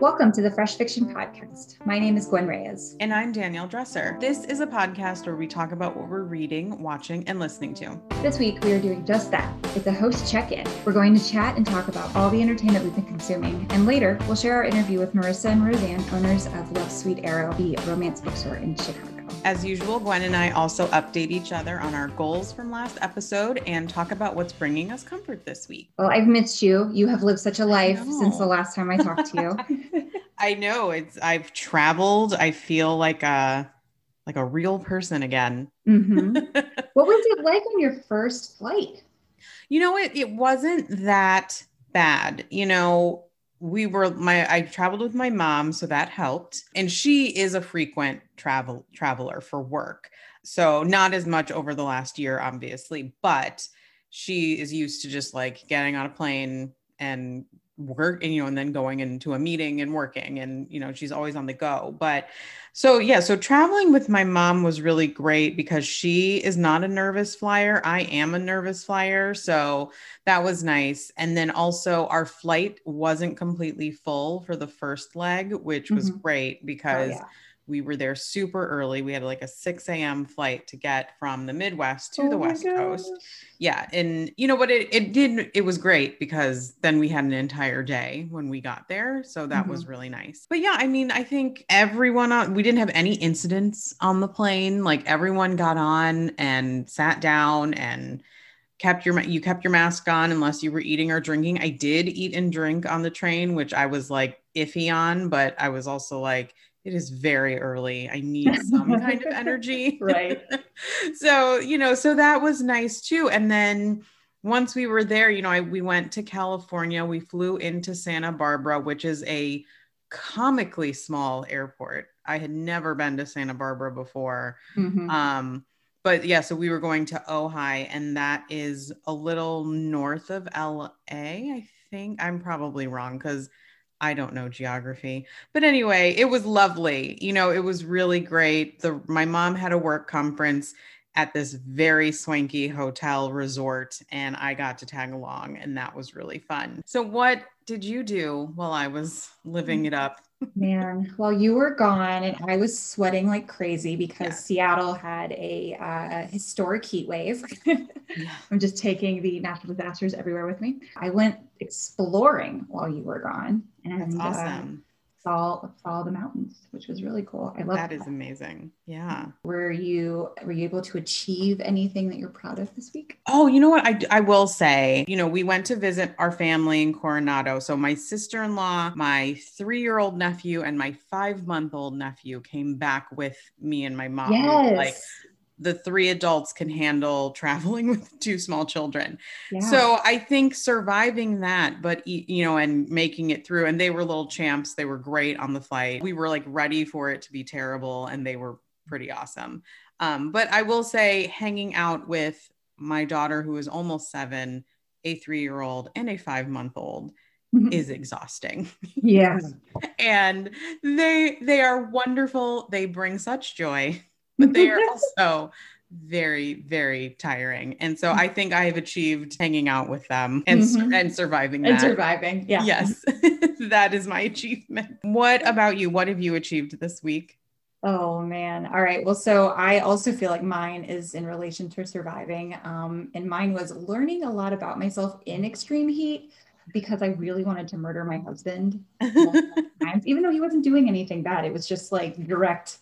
Welcome to the Fresh Fiction Podcast. My name is Gwen Reyes. And I'm Danielle Dresser. This is a podcast where we talk about what we're reading, watching, and listening to. This week, we are doing just that. It's a host check in. We're going to chat and talk about all the entertainment we've been consuming. And later, we'll share our interview with Marissa and Roseann, owners of Love Sweet Arrow, the romance bookstore in Chicago. As usual, Gwen and I also update each other on our goals from last episode and talk about what's bringing us comfort this week. Well, I've missed you. You have lived such a life since the last time I talked to you. I know it's I've traveled. I feel like a like a real person again. Mm-hmm. what was it like on your first flight? You know, it it wasn't that bad. You know, we were my I traveled with my mom, so that helped. And she is a frequent travel traveler for work. So not as much over the last year, obviously, but she is used to just like getting on a plane and work and you know and then going into a meeting and working and you know she's always on the go. But so yeah so traveling with my mom was really great because she is not a nervous flyer. I am a nervous flyer so that was nice. And then also our flight wasn't completely full for the first leg which was mm-hmm. great because oh, yeah we were there super early. We had like a 6 a.m. flight to get from the Midwest to oh the West gosh. Coast. Yeah. And you know what? It, it did, it was great because then we had an entire day when we got there. So that mm-hmm. was really nice. But yeah, I mean, I think everyone on, we didn't have any incidents on the plane. Like everyone got on and sat down and kept your you kept your mask on unless you were eating or drinking. I did eat and drink on the train, which I was like iffy on, but I was also like, it is very early. I need some kind of energy. Right. so, you know, so that was nice too. And then once we were there, you know, I, we went to California. We flew into Santa Barbara, which is a comically small airport. I had never been to Santa Barbara before. Mm-hmm. Um, but yeah, so we were going to Ojai, and that is a little north of LA, I think. I'm probably wrong because I don't know geography. But anyway, it was lovely. You know, it was really great. The my mom had a work conference at this very swanky hotel resort and I got to tag along and that was really fun. So what did you do while I was living mm. it up? Man, while you were gone and I was sweating like crazy because yeah. Seattle had a uh, historic heat wave. I'm just taking the natural disasters everywhere with me. I went exploring while you were gone. And That's uh, awesome. Uh, saw saw the mountains, which was really cool. I love that. That is amazing. Yeah. Were you were you able to achieve anything that you're proud of this week? Oh, you know what? I I will say, you know, we went to visit our family in Coronado. So my sister-in-law, my three-year-old nephew, and my five-month-old nephew came back with me and my mom. Yes. Like the three adults can handle traveling with two small children. Yeah. So I think surviving that, but you know, and making it through, and they were little champs. They were great on the flight. We were like ready for it to be terrible, and they were pretty awesome. Um, but I will say, hanging out with my daughter, who is almost seven, a three year old, and a five month old. Mm-hmm. is exhausting. Yes. and they they are wonderful. They bring such joy but they are also very very tiring. And so i think i have achieved hanging out with them and mm-hmm. and surviving that. and surviving yeah. Yes. That is my achievement. What about you? What have you achieved this week? Oh man. All right. Well so i also feel like mine is in relation to surviving um, and mine was learning a lot about myself in extreme heat because i really wanted to murder my husband times, even though he wasn't doing anything bad. It was just like direct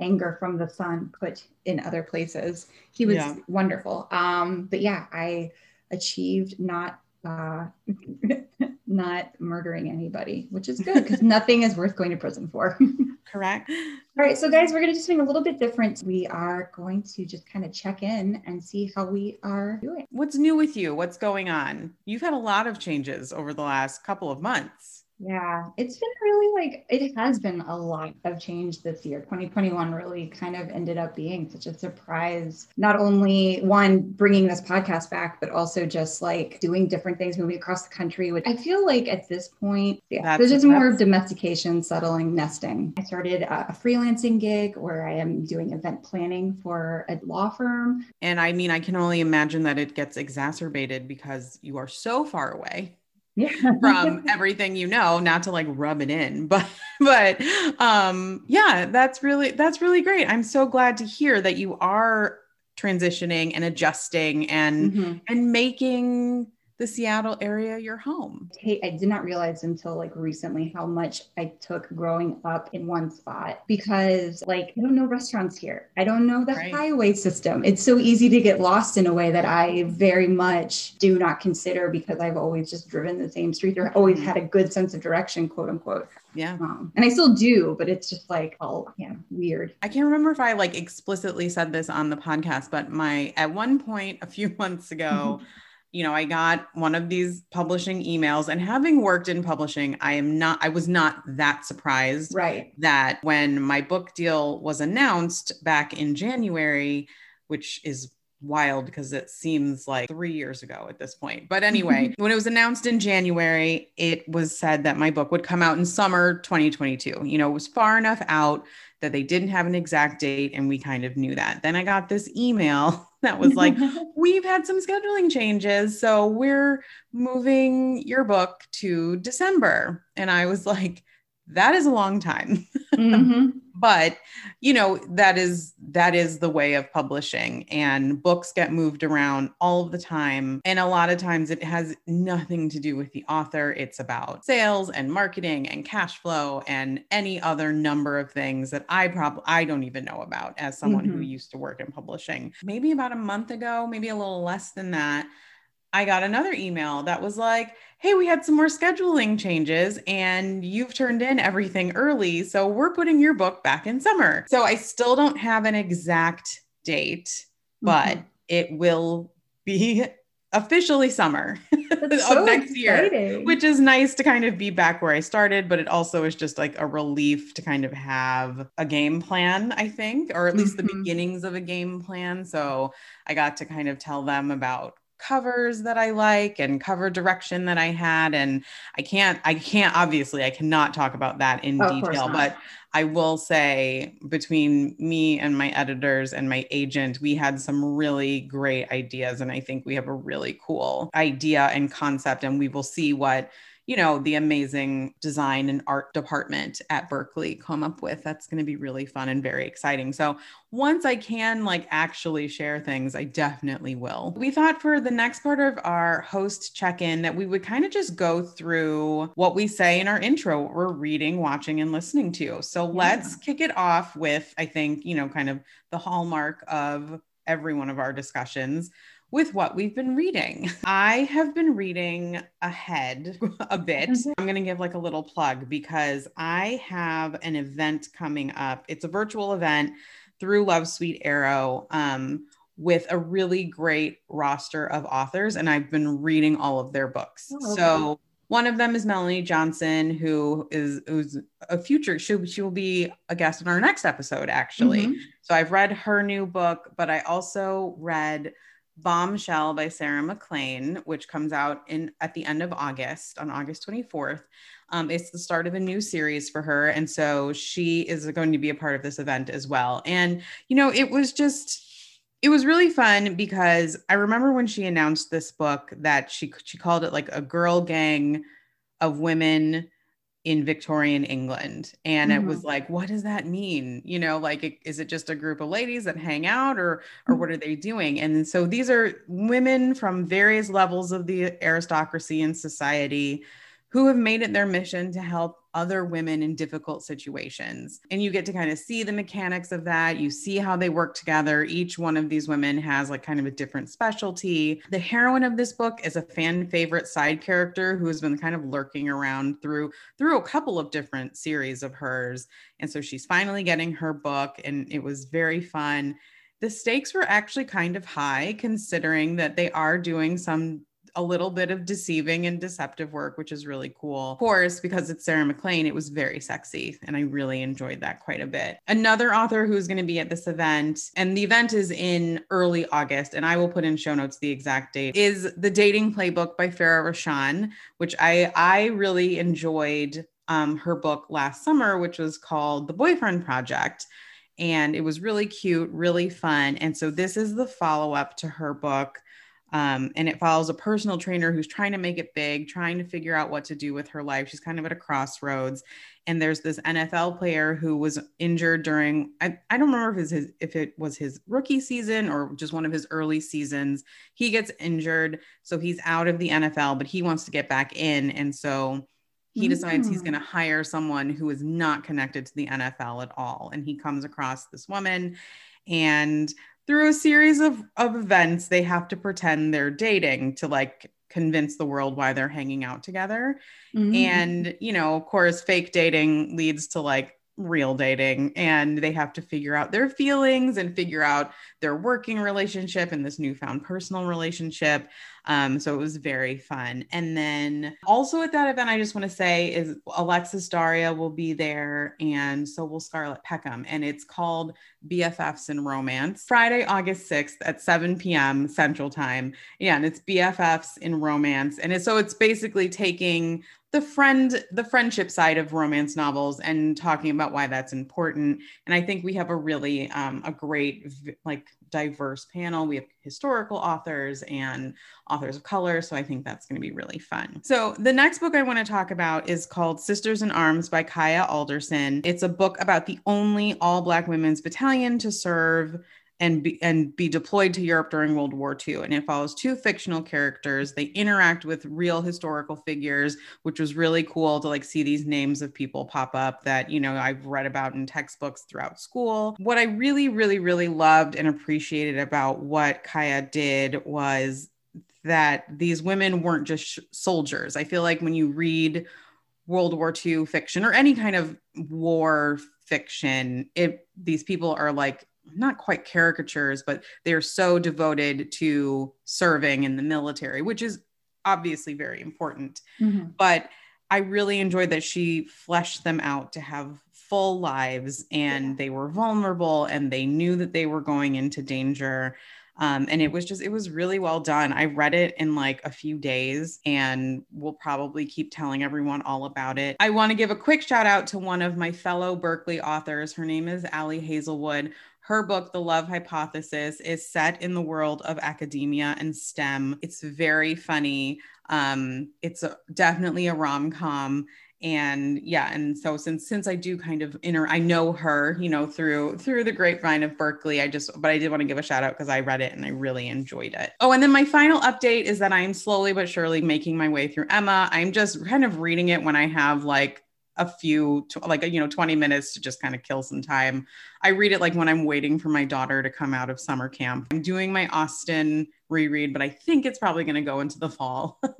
anger from the sun put in other places. He was yeah. wonderful. Um, but yeah, I achieved not uh, not murdering anybody, which is good because nothing is worth going to prison for. Correct. All right, so guys, we're going to do something a little bit different. We are going to just kind of check in and see how we are doing. What's new with you? What's going on? You've had a lot of changes over the last couple of months. Yeah, it's been really like it has been a lot of change this year. 2021 really kind of ended up being such a surprise. Not only one bringing this podcast back, but also just like doing different things, moving across the country. Which I feel like at this point, yeah, there's just more of domestication, settling, nesting. I started a freelancing gig where I am doing event planning for a law firm. And I mean, I can only imagine that it gets exacerbated because you are so far away Yeah. from everything you know, not to like rub it in, but but um yeah, that's really that's really great. I'm so glad to hear that you are transitioning and adjusting and Mm-hmm. and making the Seattle area your home. Hey, I did not realize until like recently how much I took growing up in one spot because like I don't know restaurants here. I don't know the Right. highway system. It's so easy to get lost in a way that I very much do not consider because I've always just driven the same street or always had a good sense of direction, quote unquote. Yeah. Um, and I still do, but it's just like all yeah, weird. I can't remember if I like explicitly said this on the podcast, but my at one point a few months ago, you know, I got one of these publishing emails and having worked in publishing, I am not I was not that surprised Right. that when my book deal was announced back in January, which is wild because it seems like three years ago at this point. But anyway, when it was announced in January, it was said that my book would come out in summer 2022. You know, it was far enough out that they didn't have an exact date, and we kind of knew that. Then I got this email that was like, we've had some scheduling changes. So we're moving your book to December. And I was like, that is a long time. Mhm. But, you know, that is that is the way of publishing and books get moved around all of the time. And a lot of times it has nothing to do with the author. It's about sales and marketing and cash flow and any other number of things that I probably I don't even know about as someone who Mhm. used to work in publishing. Maybe about a month ago, maybe a little less than that, I got another email that was like, Hey, we had some more scheduling changes and you've turned in everything early. So we're putting your book back in summer. So I still don't have an exact date, but Mhm. it will be officially summer of so next year which is nice to kind of be back where I started, but it also is just like a relief to kind of have a game plan, I think, or at least the Mhm. beginnings of a game plan. So I got to kind of tell them about covers that I like and cover direction that I had and I can't I can't obviously I cannot talk about that in oh, course detail but I will say between me and my editors and my agent, we had some really great ideas. And I think we have a really cool idea and concept. And we will see what, you know, the amazing design and art department at Berkley come up with. That's going to be really fun and very exciting. So once I can like actually share things, I definitely will. We thought for the next part of our host check in that we would kind of just go through what we say in our intro, what we're reading, watching, and listening to. So let's kick it off with, I think, you know, kind of the hallmark of every one of our discussions with what we've been reading. I have been reading ahead a bit. Mhm. I'm going to give like a little plug because I have an event coming up. It's a virtual event through Love Sweet Arrow um, with a really great roster of authors, and I've been reading all of their books. Oh, okay. So one of them is Melonie Johnson, who is who's a future. She she will be a guest in our next episode, actually. Mhm. So I've read her new book, but I also read Bombshell by Sarah MacLean, which comes out in at the end of August on August 24th. Um, it's the start of a new series for her. And so she is going to be a part of this event as well. And, you know, it was just, it was really fun because I remember when she announced this book that she, she called it like a girl gang of women in Victorian England. And it was mm-hmm. like, what does that mean? You know, like, it- is it just a group of ladies that hang out or, or mm-hmm. what are they doing? And so these are women from various levels of the aristocracy and society who have made it their mission to help other women in difficult situations. And you get to kind of see the mechanics of that. You see how they work together. Each one of these women has like kind of a different specialty. The heroine of this book is a fan favorite side character who has been kind of lurking around through through a couple of different series of hers. And so she's finally getting her book and it was very fun. The stakes were actually kind of high considering that they are doing some a little bit of deceiving and deceptive work, which is really cool. Of course, because it's Sarah MacLean, it was very sexy, and I really enjoyed that quite a bit. Another author who's going to be at this event, and the event is in early August, and I will put in show notes the exact date, is The Dating Playbook by Farrah Rochon, which I I really enjoyed um, her book last summer, which was called The Boyfriend Project. And it was really cute, really fun. And so this is the follow up to her book Um, and it follows a personal trainer who's trying to make it big, trying to figure out what to do with her life. She's kind of at a crossroads. And there's this NFL player who was injured during, I, I don't remember if it, was his, if it was his rookie season or just one of his early seasons. He gets injured. So he's out of the NFL, but he wants to get back in. And so he decides he's going to mm. hire someone who is not connected to the NFL at all. And he comes across this woman and through a series of, of events, they have to pretend they're dating to like convince the world why they're hanging out together. Mm-hmm. And, you know, of course, fake dating leads to like real dating and they have to figure out their feelings and figure out their working relationship and this newfound personal relationship. Um, so it was very fun. And then also at that event, I just want to say is Alexis Daria will be there and so will Scarlett Peckham. And it's called BFFs in Romance, Friday, August 6th at 7 p.m. Central Time. Yeah, and it's BFFs in Romance. And so it's basically taking the friend the friendship side of romance novels and talking about why that's important. And i think we have a really um, a great like diverse panel. We have historical authors and authors of color so i think that's going to be really fun. So the next book i want to talk about is called sisters in arms by kaia alderson. It's a book about the only all black women's battalion to serve and be, and be deployed to Europe during World War II. And it follows two fictional characters. They interact with real historical figures, which was really cool to like see these names of people pop up that, you know, I've read about in textbooks throughout school. What I really, really, really loved and appreciated about what Kaia did was that these women weren't just sh- soldiers. I feel like when you read World War II fiction or any kind of war fiction, it these people are like not quite caricatures, but they're so devoted to serving in the military, which is obviously very important. Mm-hmm. But I really enjoyed that she fleshed them out to have full lives and they were vulnerable and they knew that they were going into danger. Um, and it was just, it was really well done. I read it in like a few days and we'll probably keep telling everyone all about it. I want to give a quick shout out to one of my fellow Berkley authors. Her name is Ali Hazelwood her book, The Love Hypothesis, is set in the world of academia and STEM. It's very funny. Um, it's a, definitely a rom com and yeah and so since since i do kind of inner i know her you know through through the grapevine of berkley i just but i did want to give a shout out because i read it and i really enjoyed it oh and then my final update is that i'm slowly but surely making my way through emma i'm just kind of reading it when i have like a few like you know 20 minutes to just kind of kill some time. I read it like when i'm waiting for my daughter to come out of summer camp. I'm doing my austen reread but i think it's probably going to go into the fall.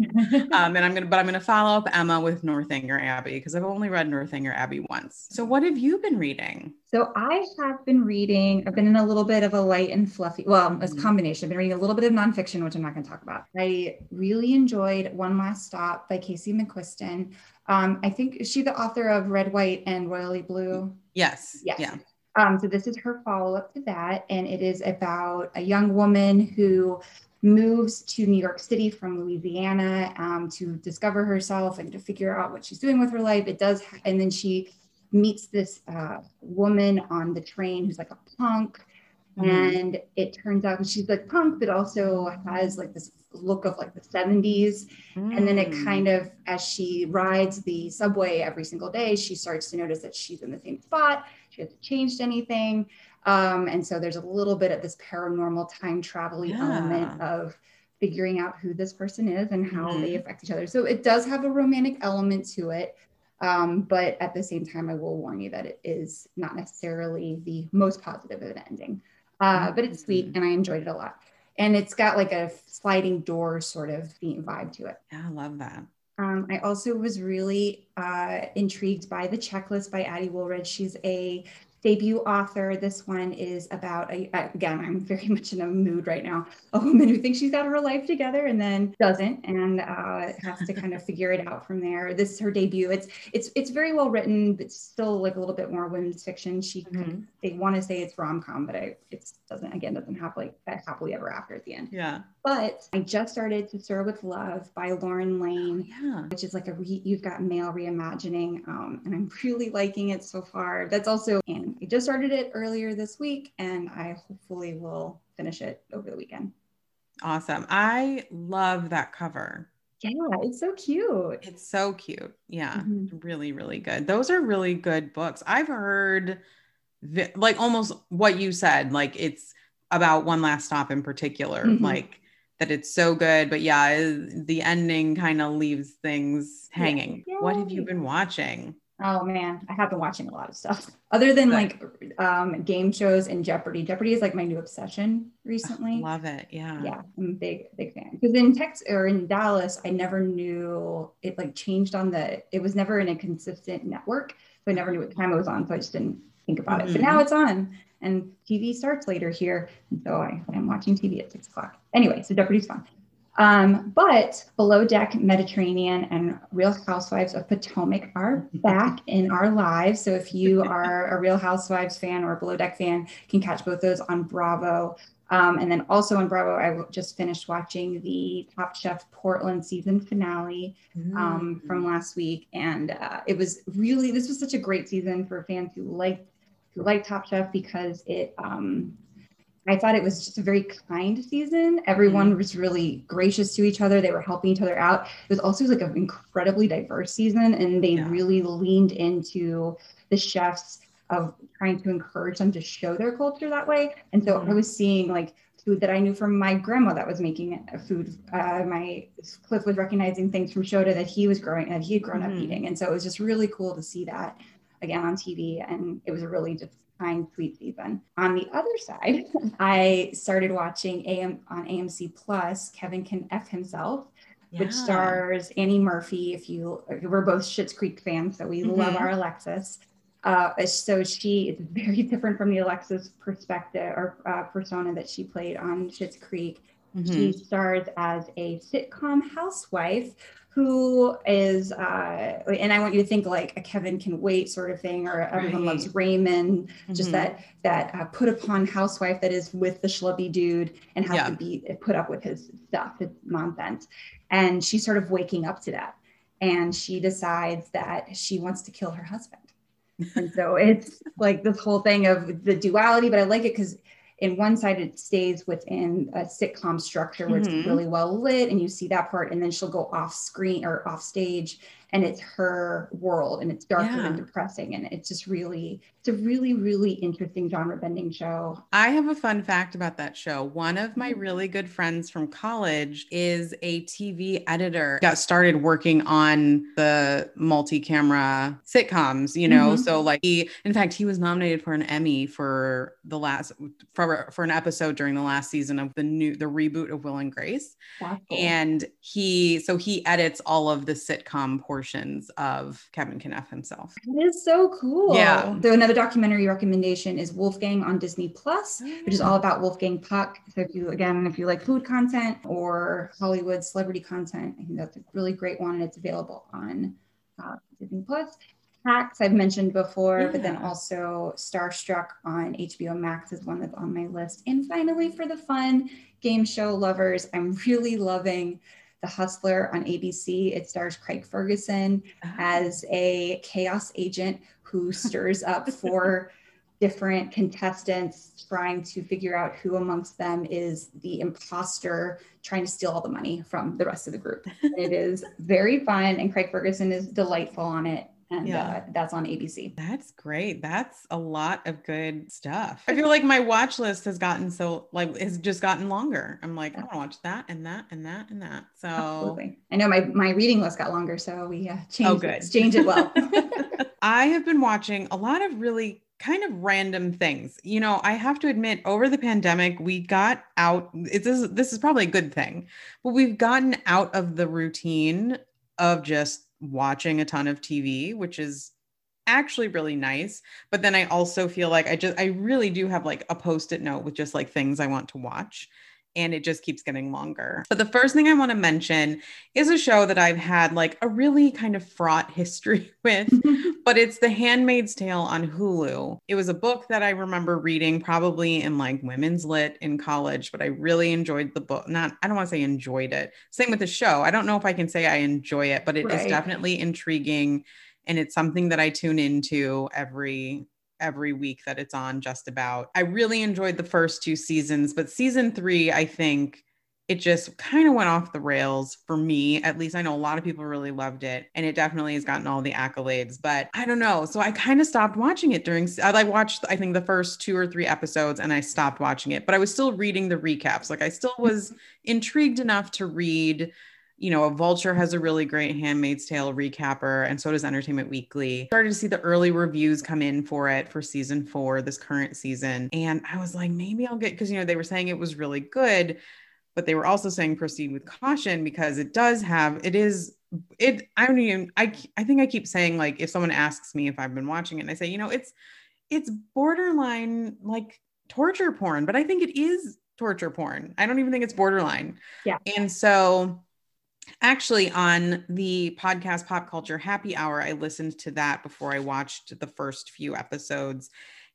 Um, and i'm going to but i'm going to follow up emma with northanger abbey because i've only read northanger abbey once. So what have you been reading? So i have been reading i've been in a little bit of a light and fluffy well it's a mm-hmm. combination. I've been reading a little bit of nonfiction which i'm not going to talk about. I really enjoyed one last stop by casey mcquiston um, I think is she the author of Red, White, and Royally Blue? Yes. Yes. Yeah. Um, so this is her follow up to that, and it is about a young woman who moves to New York City from Louisiana um, to discover herself and to figure out what she's doing with her life. It does, and then she meets this uh, woman on the train who's like a punk. Mm-hmm. And it turns out she's like punk, but also has like this look of like the 70s. Mm. And then it hmm. kind of, as she rides the subway every single day, she starts to notice that she's in the same spot. She hasn't changed anything. Um, and so there's a little bit of this paranormal time travel yeah. element of figuring out who this person is and how mm. they affect each other. So it does have a romantic element to it. Um, but at the same time, I will warn you that it is not necessarily the most positive of an ending. Uh, but it's sweet and I enjoyed it a lot and it's got like a sliding door sort of theme vibe to it. Yeah, I love that. Um, I also was really uh, intrigued by the checklist by Addie Woolridge. She's a debut author. This one is about, a, again, I'm very much in a mood right now, a woman who thinks she's got her life together and then doesn't and uh, has to kind of figure it out from there. This is her debut. It's it's it's very well written, but still like a little bit more women's fiction. She mm-hmm. they want to say it's rom com, but I it doesn't again doesn't have like that happily ever after at the end. Yeah. But I just started To Sir with Love by Lauren Layne, oh, yeah. which is like a re- you've got mail reimagining, um, and I'm really liking it so far. That's also and I just started it earlier this week, and I hopefully will finish it over the weekend. Awesome. I love that cover. Yeah, it's so cute. It's so cute. Yeah, mm-hmm. really, really good. Those are really good books. I've heard vi- like almost what you said, like it's about one last stop in particular, mm-hmm. like that it's so good. But yeah, the ending kind of leaves things hanging. What have you been watching? Oh man, I have been watching a lot of stuff other than like um, game shows and Jeopardy. Jeopardy is like my new obsession recently. Love it. Yeah. Yeah. I'm a big, big fan. Because in Texas or in Dallas, I never knew it like changed on the, it was never in a consistent network. So I never knew what time it was on. So I just didn't think about mm-hmm. it. But now it's on and TV starts later here. And so I am watching TV at six o'clock. Anyway, so Jeopardy's fun. Um, but Below Deck Mediterranean and Real Housewives of Potomac are back in our lives. So if you are a Real Housewives fan or a Below Deck fan, can catch both those on Bravo. Um, and then also on Bravo, I just finished watching the Top Chef Portland season finale um, mm. from last week, and uh, it was really this was such a great season for fans who like who like Top Chef because it um, I thought it was just a very kind season. Everyone mm-hmm. was really gracious to each other. They were helping each other out. It was also like an incredibly diverse season, and they yeah. really leaned into the chefs of trying to encourage them to show their culture that way. And so mm-hmm. I was seeing like food that I knew from my grandma that was making food. Uh, my Cliff was recognizing things from Shota that he was growing that he had grown mm-hmm. up eating, and so it was just really cool to see that again on TV. And it was a really just kind sweet season. On the other side, I started watching AM on AMC Plus. Kevin can f himself. Yeah. Which stars Annie Murphy. If you, we're both Schitt's Creek fans, so we mm-hmm. love our Alexis. Uh, so she is very different from the Alexis perspective or uh, persona that she played on Schitt's Creek. Mm-hmm. She stars as a sitcom housewife who is uh and i want you to think like a kevin can wait sort of thing or everyone right. loves raymond mm-hmm. just that that uh, put upon housewife that is with the schlubby dude and has yeah. to be put up with his stuff his nonsense and she's sort of waking up to that and she decides that she wants to kill her husband and so it's like this whole thing of the duality but i like it because in one side it stays within a sitcom structure where mm-hmm. it's really well lit and you see that part and then she'll go off screen or off stage and it's her world and it's darker yeah. and depressing and it's just really it's a really really interesting genre bending show i have a fun fact about that show one of my mm-hmm. really good friends from college is a tv editor got started working on the multi-camera sitcoms you know mm-hmm. so like he in fact he was nominated for an emmy for the last for, for an episode during the last season of the new the reboot of will and grace and he so he edits all of the sitcom portions portions of Kevin Can F himself. It is so cool. Yeah. So another documentary recommendation is Woolfgang on Disney Plus, which is all about Wolfgang Puck. So if you again, if you like food content or Hollywood celebrity content, I think that's a really great one, and it's available on uh, Disney Plus. Hacks I've mentioned before, yeah. but then also Starstruck on HBO Max is one that's on my list. And finally, for the fun game show lovers, I'm really loving the Hustler on ABC. It stars Craig Ferguson uh-huh. as a chaos agent who stirs up four different contestants trying to figure out who amongst them is the imposter trying to steal all the money from the rest of the group. it is very fun and Craig Ferguson is delightful on it and yeah. uh, that's on ABC. That's great. That's a lot of good stuff. I feel like my watch list has gotten so like has just gotten longer. I'm like, I want to watch that and that and that and that. So Absolutely. I know my my reading list got longer, so we uh, changed. Oh, good. Exchange it well. I have been watching a lot of really kind of random things. You know, I have to admit, over the pandemic, we got out. It's this, this is probably a good thing, but we've gotten out of the routine of just watching a ton of TV, which is actually really nice. But then I also feel like I just, I really do have like a post it note with just like things I want to watch. And it just keeps getting longer. But the first thing I want to mention is a show that I've had like a really kind of fraught history with, but it's The Handmaid's Tale on Hulu. It was a book that I remember reading probably in like women's lit in college, but I really enjoyed the book. Not, I don't want to say enjoyed it. Same with the show. I don't know if I can say I enjoy it, but it right. is definitely intriguing. And it's something that I tune into every every week that it's on just about. I really enjoyed the first two seasons, but season 3 I think it just kind of went off the rails for me. At least I know a lot of people really loved it and it definitely has gotten all the accolades, but I don't know. So I kind of stopped watching it during, I watched, I think the first two or three episodes and I stopped watching it, but I was still reading the recaps. Like I still was intrigued enough to read you know, a Vulture has a really great Handmaid's Tale recapper, and so does Entertainment Weekly. Started to see the early reviews come in for it for season four, this current season. And I was like, maybe I'll get, because, you know, they were saying it was really good but they were also saying proceed with caution because it does have it is it i don't even i i think i keep saying like if someone asks me if i've been watching it and i say you know it's it's borderline like torture porn but i think it is torture porn i don't even think it's borderline yeah and so actually on the podcast pop culture happy hour i listened to that before i watched the first few episodes.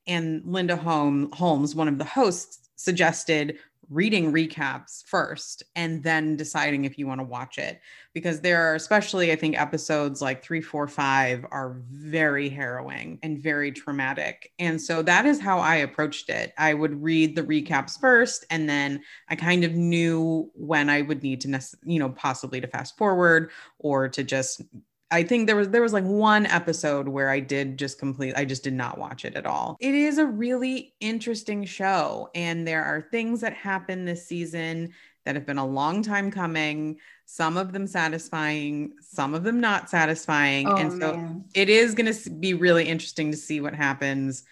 And linda holmes one of the hosts suggested reading recaps first and then deciding if you want to watch it. Because there are especially i think episodes like three four five are very harrowing and very traumatic. And so that is how i approached it. I would read the recaps first and then i kind of knew when i would need to you know possibly to fast forward or to just I think there was there was like one episode where I did just complete I just did not watch it at all. It is a really interesting show and there are things that happen this season that have been a long time coming, some of them satisfying, some of them not satisfying. Oh, and so man. it is going to be really interesting to see what happens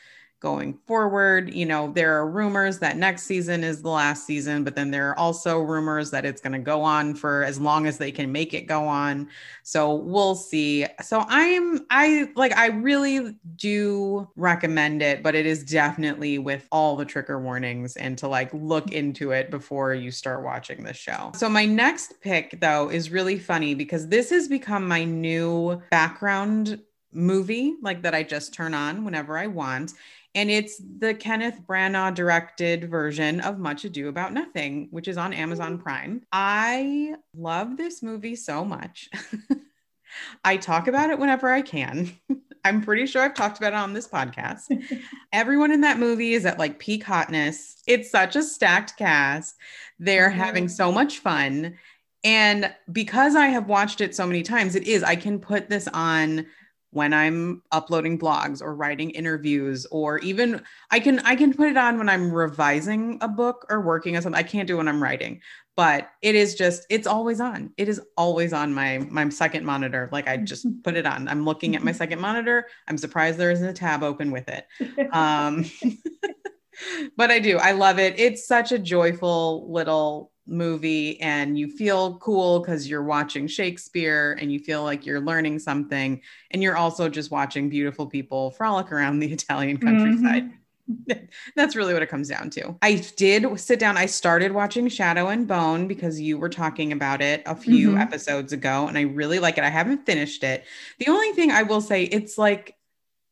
going forward. You know, there are rumors that next season is the last season, but then there are also rumors that it's going to go on for as long as they can make it go on. So we'll see. So I'm, I like, I really do recommend it, but it is definitely with all the trigger warnings and to like look into it before you start watching the show. So my next pick, though, is really funny because this has become my new background movie like that I just turn on whenever I want and it's the Kenneth Branagh directed version of Much Ado About Nothing, which is on Amazon Prime. I love this movie so much. I talk about it whenever I can. I'm pretty sure I've talked about it on this podcast. Everyone in that movie is at like peak hotness. It's such a stacked cast. They're mm-hmm. having so much fun. And because I have watched it so many times, it is, I can put this on when I'm uploading blogs or writing interviews or even I can I can put it on when I'm revising a book or working on something. I can't do when I'm writing, but it is just it's always on. It is always on my my second monitor. Like I just put it on. I'm looking at my second monitor. I'm surprised there isn't a tab open with it. Um but I do. I love it. It's such a joyful little movie and you feel cool because you're watching Shakespeare and you feel like you're learning something and you're also just watching beautiful people frolic around the Italian countryside. Mm-hmm. That's really what it comes down to. I did sit down. I started watching Shadow and Bone because you were talking about it a few mm-hmm. episodes ago, and I really like it. I haven't finished it. The only thing I will say, it's like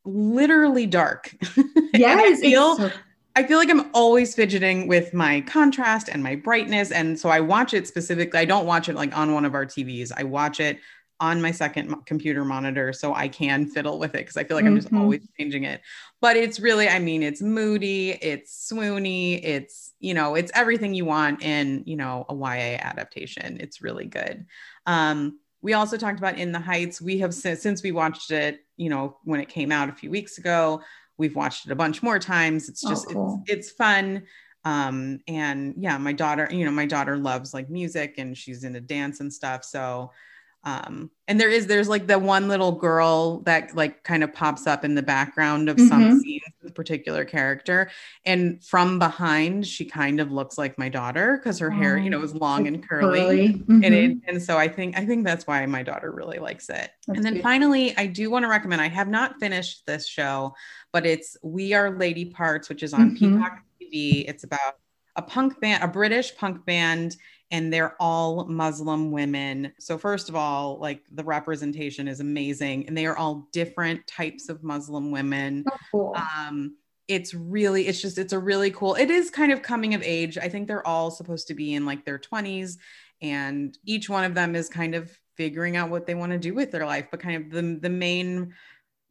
literally dark. Yes, I feel so- I feel like I'm always fidgeting with my contrast and my brightness. And so I watch it specifically. I don't watch it like on one of our TVs. I watch it on my second computer monitor so I can fiddle with it because I feel like. I'm just mm-hmm. always changing it. But it's really, I mean, it's moody, it's swoony, it's, you know, it's everything you want in, you know, a YA adaptation. It's really good. Um, we also talked about In the Heights. We have since we watched it, you know, when it came out a few weeks ago, we've watched it a bunch more times it's oh, just oh, cool. it's, it's fun um and yeah my daughter you know my daughter loves like music and she's into dance and stuff so um and there is there's like the one little girl that like kind of pops up in the background of mm-hmm. some scenes particular character and from behind she kind of looks like my daughter because her oh, hair you know is long and curly, curly. Mm-hmm. and it, and so i think i think that's why my daughter really likes it that's and then good. finally i do want to recommend i have not finished this show but it's we are lady parts which is on mm-hmm. peacock tv it's about a punk band a british punk band and they're all Muslim women. So, first of all, like the representation is amazing, and they are all different types of Muslim women. Cool. Um, it's really, it's just, it's a really cool, it is kind of coming of age. I think they're all supposed to be in like their 20s, and each one of them is kind of figuring out what they want to do with their life, but kind of the, the main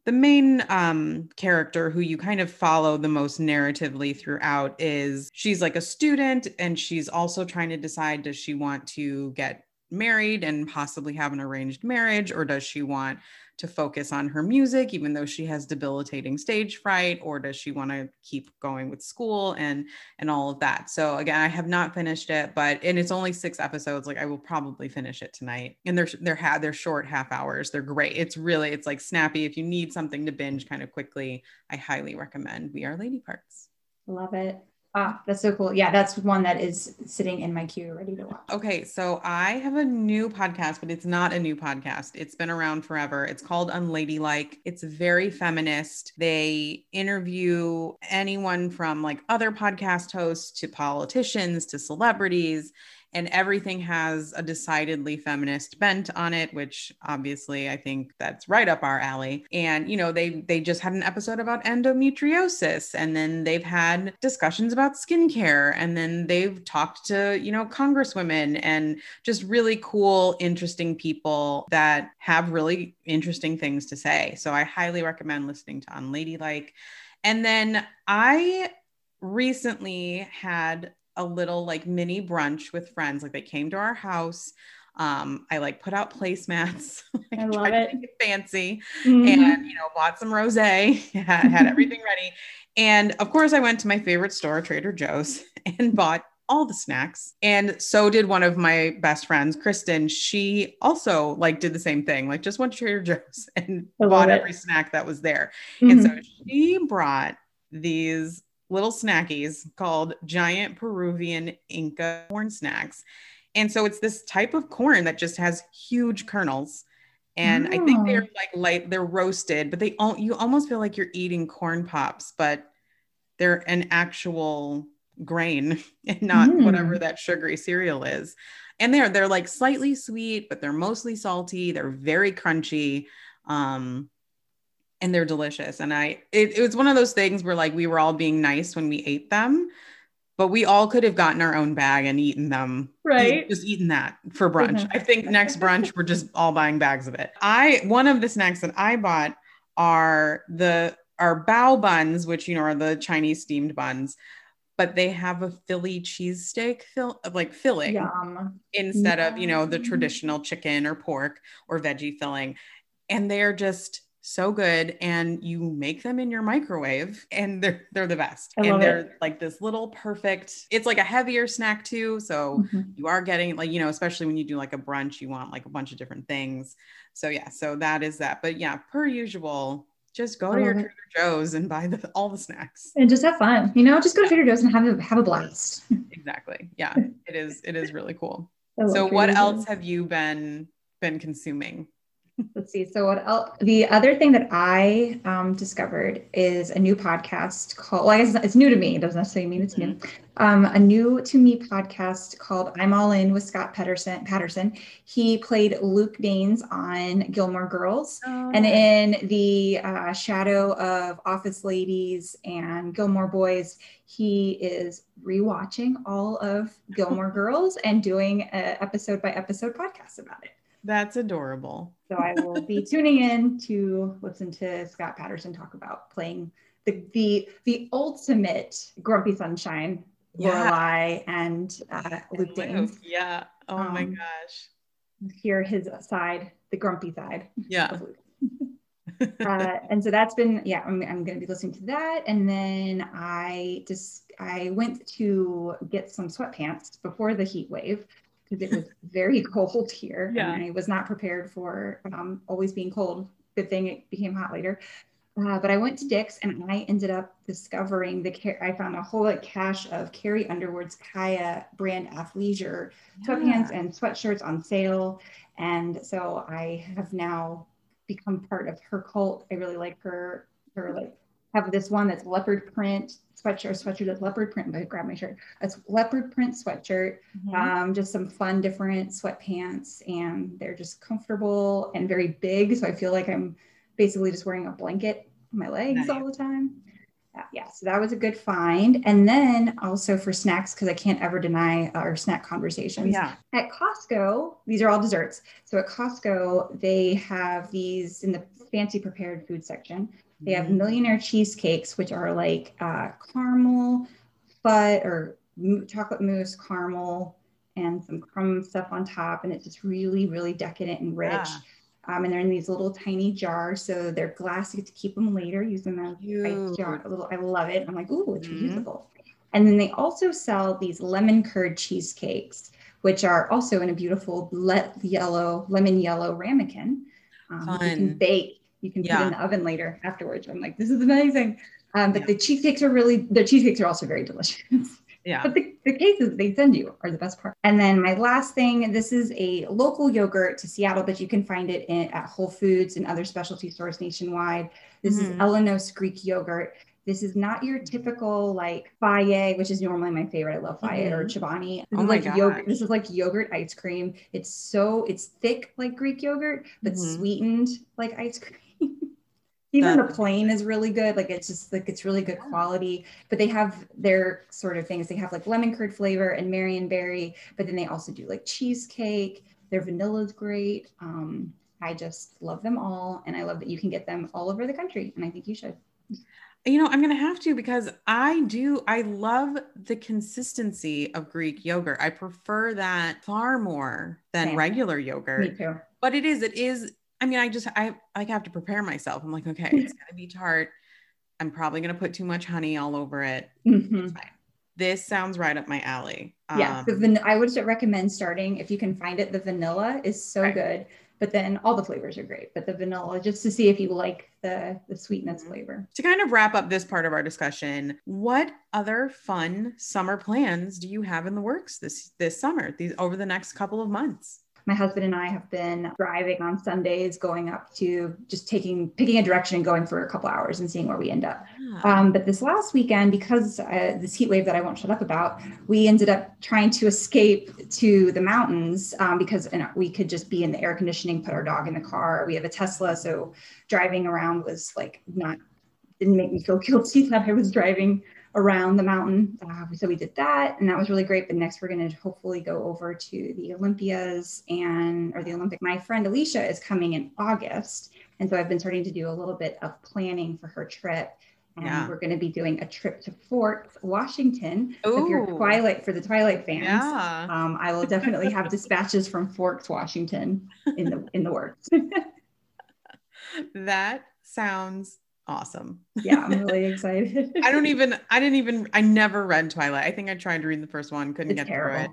the main um, character who you kind of follow the most narratively throughout is she's like a student and she's also trying to decide does she want to get married and possibly have an arranged marriage or does she want to focus on her music even though she has debilitating stage fright or does she want to keep going with school and and all of that. So again i have not finished it but and it's only six episodes like i will probably finish it tonight. And they're they're ha- they're short half hours. They're great. It's really it's like snappy. If you need something to binge kind of quickly i highly recommend we are lady parts love it Ah, that's so cool. Yeah, that's one that is sitting in my queue ready to watch. Okay, so I have a new podcast, but it's not a new podcast. It's been around forever. It's called Unladylike. It's very feminist. They interview anyone from like other podcast hosts to politicians to celebrities and everything has a decidedly feminist bent on it which obviously i think that's right up our alley. And you know they they just had an episode about endometriosis and then they've had discussions about skincare and then they've talked to you know congresswomen and just really cool interesting people that have really interesting things to say. So i highly recommend listening to unladylike. And then i recently had a little like mini brunch with friends. Like they came to our house. Um, I like put out placemats. like, I love it. it fancy, mm-hmm. and you know, bought some rosé. had, had everything ready, and of course, I went to my favorite store, Trader Joe's, and bought all the snacks. And so did one of my best friends, Kristen. She also like did the same thing, like just went to Trader Joe's and bought it. every snack that was there. Mm-hmm. And so she brought these little snackies called giant Peruvian Inca corn snacks. And so it's this type of corn that just has huge kernels. And oh. I think they're oh. like light, they're roasted, but they all you almost feel like you're eating corn pops, but they're an actual grain and not mm. whatever that sugary cereal is. And they're they're like slightly sweet, but they're mostly salty. They're very crunchy. Um, and they're delicious. And I, it, it was one of those things where like we were all being nice when we ate them, but we all could have gotten our own bag and eaten them. Right. Just eaten that for brunch. Mm-hmm. I think next brunch, we're just all buying bags of it. I, one of the snacks that I bought are the, are bao buns, which, you know, are the Chinese steamed buns but they have a Philly cheesesteak fill of like filling Yum. instead Yum. of you know the traditional chicken or pork or veggie filling and they're just so good and you make them in your microwave and they're they're the best. And they're it. like this little perfect it's like a heavier snack too so mm-hmm. you are getting like you know especially when you do like a brunch you want like a bunch of different things. So yeah so that is that. But yeah per usual just go to your Trader Joe's and buy the, all the snacks. And just have fun you know just go to Trader Joe's and have a have a blast. Exactly yeah it is it is really cool. So what else have you been been consuming Let's see. So what else? The other thing that I um, discovered is a new podcast called. Well, I guess it's new to me. It doesn't necessarily mean it's new. Mm-hmm. Um, a new to me podcast called "I'm All In" with Scott Patterson. Patterson. He played Luke Danes on Gilmore Girls, oh. and in the uh, shadow of Office Ladies and Gilmore Boys, he is rewatching all of Gilmore Girls and doing an episode by episode podcast about it. That's adorable. So I will be tuning in to listen to Scott Patterson talk about playing the the the ultimate Grumpy Sunshine, yeah. Lorelai and uh, Luke Danes. Yeah. Oh um, my gosh. Hear his side, the grumpy side. Yeah. uh, and so that's been yeah I'm, I'm going to be listening to that and then i just i went to get some sweatpants before the heat wave because it was very cold here. Yeah. And I was not prepared for um, always being cold. Good thing it became hot later. Uh, but I went to Dick's and I ended up discovering the I found a whole like, cache of Carrie Underwood's Calia brand athleisure yeah. sweatpants and sweatshirts on sale. And so I have now become part of her cult. I really like her her like have this one that's leopard print sweatshirt, sweatshirt that's leopard print. I grab my shirt. It's leopard print sweatshirt. Mm-hmm. Um, just some fun, different sweatpants, and they're just comfortable and very big. So I feel like I'm basically just wearing a blanket on my legs nice. all the time. Uh, yeah, so that was a good find. And then also for snacks, because I can't ever deny our snack conversations. Yeah. At Costco, these are all desserts. So at Costco, they have these in the fancy prepared food section. They have Mhm. millionaire cheesecakes, which are like uh, caramel, but or chocolate mousse, caramel, and some crumb stuff on top. And it's just really, really decadent and rich. Yeah. Um, and they're in these little tiny jars. So they're glass. You get to keep them later, use them as ice jar. A little, I love it. I'm like, ooh, it's Mhm. reusable. And then they also sell these lemon curd cheesecakes, which are also in a beautiful le- yellow, lemon yellow ramekin. Um, You can bake. You can put Yeah. in the oven later afterwards. I'm like, this is amazing. Um, but Yeah. the cheesecakes are really, the cheesecakes are also very delicious. Yeah. But the, the cases they send you are the best part. And then my last thing, this is a local yogurt to Seattle, but you can find it in, at Whole Foods and other specialty stores nationwide. This is Mhm. Ellenos Greek yogurt. This is not your typical like Fage, which is normally my favorite. I love Fage or Chobani. This Oh is my like yogurt. This is like yogurt ice cream. It's so it's thick like Greek yogurt, but Mhm. sweetened like ice cream. Even the plain is really good. Like it's just like it's really good quality. But they have their sort of things. They have like lemon curd flavor and Marionberry, but then they also do like cheesecake. Their vanilla is great. Um, I just love them all, and I love that you can get them all over the country. And I think you should. You know, I'm going to have to because I do, I love the consistency of Greek yogurt. I prefer that far more than Same. regular Me yogurt. too. But it is, it is, I mean, I just, I like have to prepare myself. I'm like, okay, it's going to be tart. I'm probably going to put too much honey all over it. Mhm. This sounds right up my alley. Yeah, the Um, van- I would recommend starting if you can find it. The vanilla is so Right. good, but then all the flavors are great. But the vanilla, just to see if you like the the sweetness Mhm. flavor. to kind of wrap up this part of our discussion, what other fun summer plans do you have in the works this this summer, these over the next couple of months? My husband and I have been driving on Sundays, going up to just taking picking a direction and going for a couple hours and seeing where we end up. Yeah. Um, but this last weekend, because uh, this heat wave that I won't shut up about, we ended up trying to escape to the mountains um, because you know, we could just be in the air conditioning, put our dog in the car. We have a Tesla, so driving around was like not didn't make me feel guilty that I was driving around the mountain. Uh, so we did that, and that was really great. But next, we're going to hopefully go over to the Olympias and or the Olympic. My friend Alicia is coming in August, and so I've been starting to do a little bit of planning for her trip. And Yeah. we're going to be doing a trip to Forks Washington. So if you're Twilight for the Twilight fans, yeah. um, I will definitely have dispatches from Forks, Washington, in the in the works. That sounds awesome. yeah, I'm really excited. I don't even I didn't even I never read Twilight. I think I tried to read the first one, couldn't It's get through it.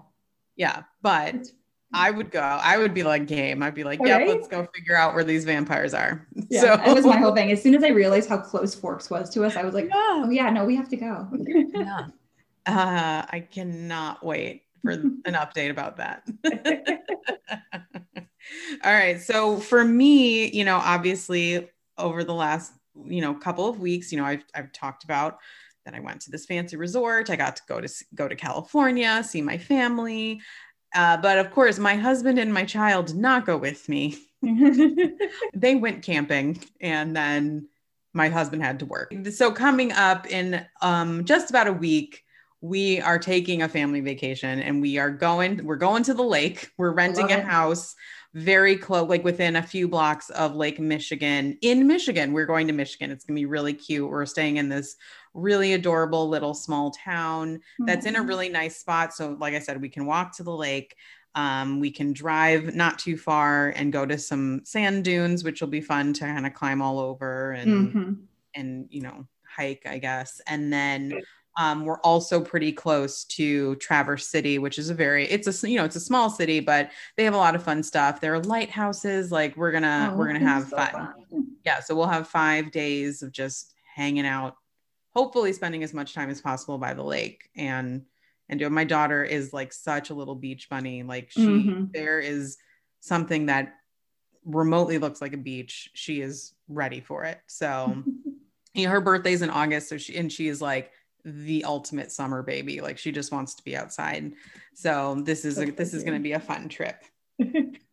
Yeah, but It's- I would go. I would be like game. I'd be like, yeah, Right? let's go figure out where these vampires are. Yeah, so that was my whole thing. As soon as I realized how close Forks was to us, I was like, Yeah. oh yeah, no, we have to go. yeah. Uh, I cannot wait for an update about that. All right. So for me, you know, obviously over the last, you know, couple of weeks, you know, I've, I've talked about that I went to this fancy resort. I got to go to go to California, see my family. Uh, but of course, my husband and my child did not go with me. They went camping and then my husband had to work. So coming up in um, just about a week, we are taking a family vacation and we are going, we're going to the lake. We're renting a house very close, like within a few blocks of Lake Michigan. In Michigan, we're going to Michigan. It's gonna be really cute. We're staying in this really adorable little small town that's in a really nice spot. So, like I said, we can walk to the lake. Um, we can drive not too far and go to some sand dunes, which will be fun to kind of climb all over and Mhm. and you know hike, I guess. And then um, we're also pretty close to Traverse City, which is a very it's a you know it's a small city, but they have a lot of fun stuff. There are lighthouses. Like we're gonna Oh, we're gonna have so fun. Yeah, so we'll have five days of just hanging out, hopefully spending as much time as possible by the lake and and doing. My daughter is like such a little beach bunny. Like she, Mhm. there is something that remotely looks like a beach. She is ready for it. So you know, her birthday's in August, so she and she is like the ultimate summer baby. Like she just wants to be outside. So this is a, this is going to be a fun trip.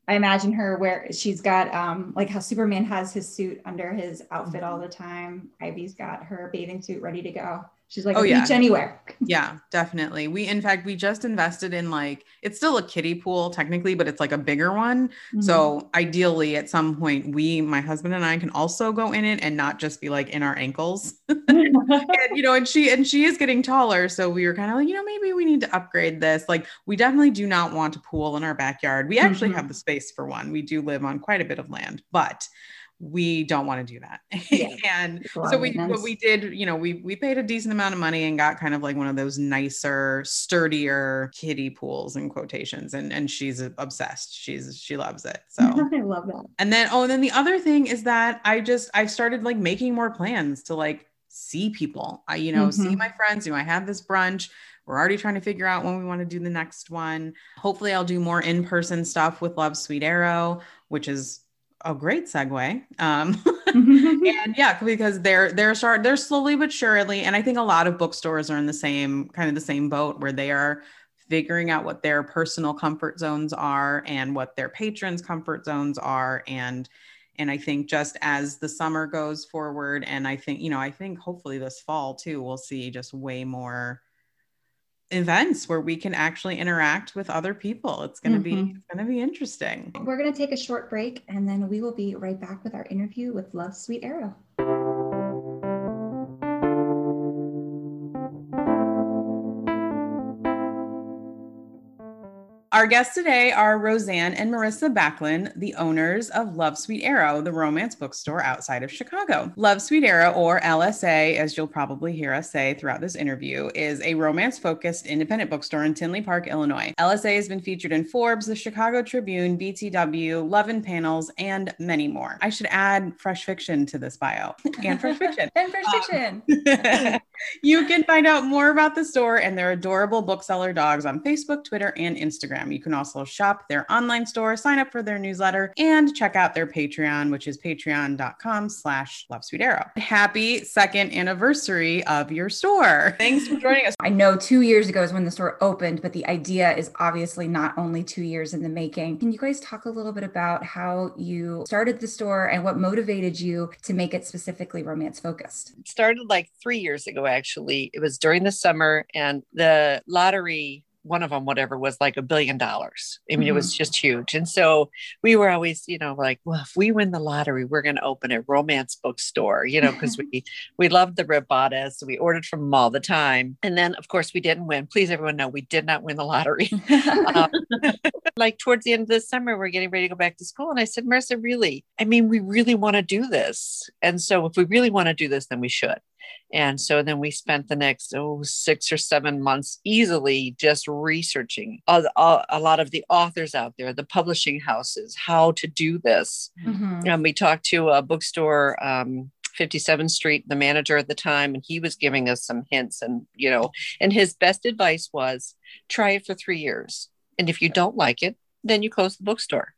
I imagine her where she's got um like how Superman has his suit under his outfit all the time. Ivy's got her bathing suit ready to go. She's like, oh, yeah. beach anywhere. yeah, definitely. We, in fact, we just invested in like, it's still a kiddie pool technically, but it's like a bigger one. Mm-hmm. So ideally, at some point, we, my husband and I, can also go in it and not just be like in our ankles. and, you know, and she, and she is getting taller. So we were kind of like, you know, maybe we need to upgrade this. Like, we definitely do not want a pool in our backyard. We actually mm-hmm. have the space for one. We do live on quite a bit of land, but we don't want to do that. Yeah. and so we what we did, you know, we we paid a decent amount of money and got kind of like one of those nicer, sturdier kiddie pools in quotations. And and she's obsessed. She's she loves it. So I love that. And then oh, and then the other thing is that I just I've started like making more plans to like see people. I, you know, mm-hmm. see my friends. You know, I have this brunch. We're already trying to figure out when we want to do the next one. Hopefully, I'll do more in person stuff with Love Sweet Arrow, which is a great segue. Um, and yeah, because they're they're start they're slowly but surely, and I think a lot of bookstores are in the same kind of the same boat where they are figuring out what their personal comfort zones are and what their patrons' comfort zones are, and and I think just as the summer goes forward, and I think you know I think hopefully this fall too, we'll see just way more events where we can actually interact with other people. It's going to mm-hmm. be it's going to be interesting. We're going to take a short break and then we will be right back with our interview with Love Sweet Arrow. Our guests today are Roseann and Marissa Backlund, the owners of Love Sweet Arrow, the romance bookstore outside of Chicago. Love Sweet Arrow, or LSA, as you'll probably hear us say throughout this interview, is a romance focused independent bookstore in Tinley Park, Illinois. LSA has been featured in Forbes, the Chicago Tribune, BTW, Love and Panels, and many more. I should add fresh fiction to this bio and fresh fiction. and fresh fiction. Um, you can find out more about the store and their adorable bookseller dogs on Facebook, Twitter, and Instagram. You can also shop their online store, sign up for their newsletter, and check out their Patreon, which is patreon.com slash love. Happy second anniversary of your store. Thanks for joining us. I know two years ago is when the store opened, but the idea is obviously not only two years in the making. Can you guys talk a little bit about how you started the store and what motivated you to make it specifically romance focused? It started like three years ago, actually. It was during the summer, and the lottery one of them, whatever, was like a billion dollars. I mean, mm-hmm. it was just huge. And so we were always, you know, like, well, if we win the lottery, we're going to open a romance bookstore, you know, because we we loved the Ripped Bodice. So we ordered from them all the time. And then, of course, we didn't win. Please, everyone know we did not win the lottery. um, like towards the end of the summer, we're getting ready to go back to school. And I said, Marissa, really? I mean, we really want to do this. And so if we really want to do this, then we should. And so then we spent the next oh six or seven months easily just researching a, a, a lot of the authors out there, the publishing houses, how to do this. Mm-hmm. And we talked to a bookstore. Um, 57th Street, the manager at the time, and he was giving us some hints. And, you know, and his best advice was try it for three years. And if you don't like it, then you close the bookstore.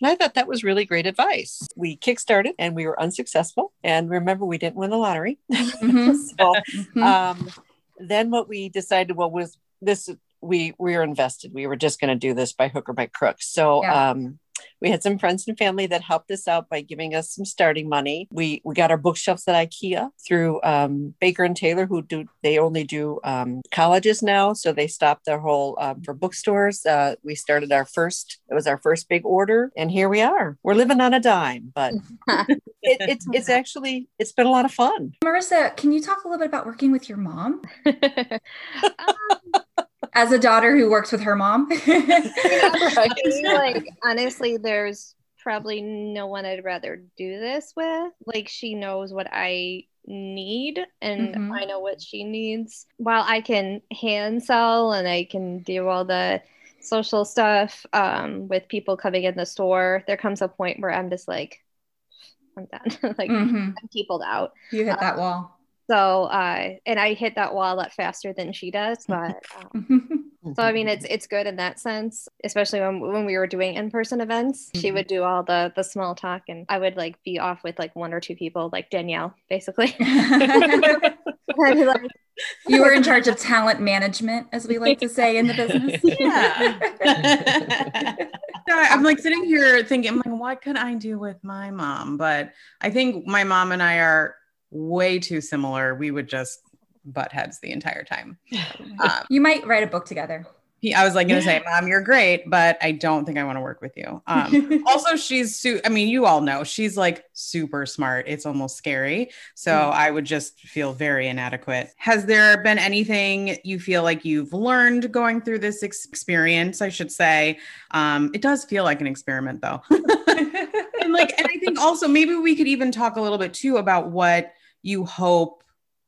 And I thought that was really great advice. We kickstarted and we were unsuccessful. And remember, we didn't win the lottery. Mm-hmm. so mm-hmm. um, then what we decided, well, was this we we were invested. We were just going to do this by hook or by crook. So yeah. um, we had some friends and family that helped us out by giving us some starting money. We we got our bookshelves at IKEA through um, Baker and Taylor, who do they only do um, colleges now, so they stopped their whole um, for bookstores. Uh, we started our first. It was our first big order, and here we are. We're living on a dime, but it, it's it's actually it's been a lot of fun. Marissa, can you talk a little bit about working with your mom? As a daughter who works with her mom. like honestly, there's probably no one I'd rather do this with. Like she knows what I need and mm-hmm. I know what she needs. While I can hand sell and I can do all the social stuff um, with people coming in the store, there comes a point where I'm just like, I'm done. like mm-hmm. I'm peopled out. You hit that um, wall. So, uh, and I hit that wall a lot faster than she does, but um, so I mean, it's it's good in that sense, especially when when we were doing in person events. Mm-hmm. She would do all the the small talk, and I would like be off with like one or two people, like Danielle, basically. like, you were in charge of talent management, as we like to say in the business. Yeah. I'm like sitting here thinking, like, what could I do with my mom? But I think my mom and I are way too similar. We would just butt heads the entire time. Um, you might write a book together. He, I was like going to say, Mom, you're great, but I don't think I want to work with you. Um, also, she's, su- I mean, you all know she's like super smart. It's almost scary. So mm. I would just feel very inadequate. Has there been anything you feel like you've learned going through this ex- experience? I should say. Um, it does feel like an experiment, though. and like, and I think also maybe we could even talk a little bit too about what you hope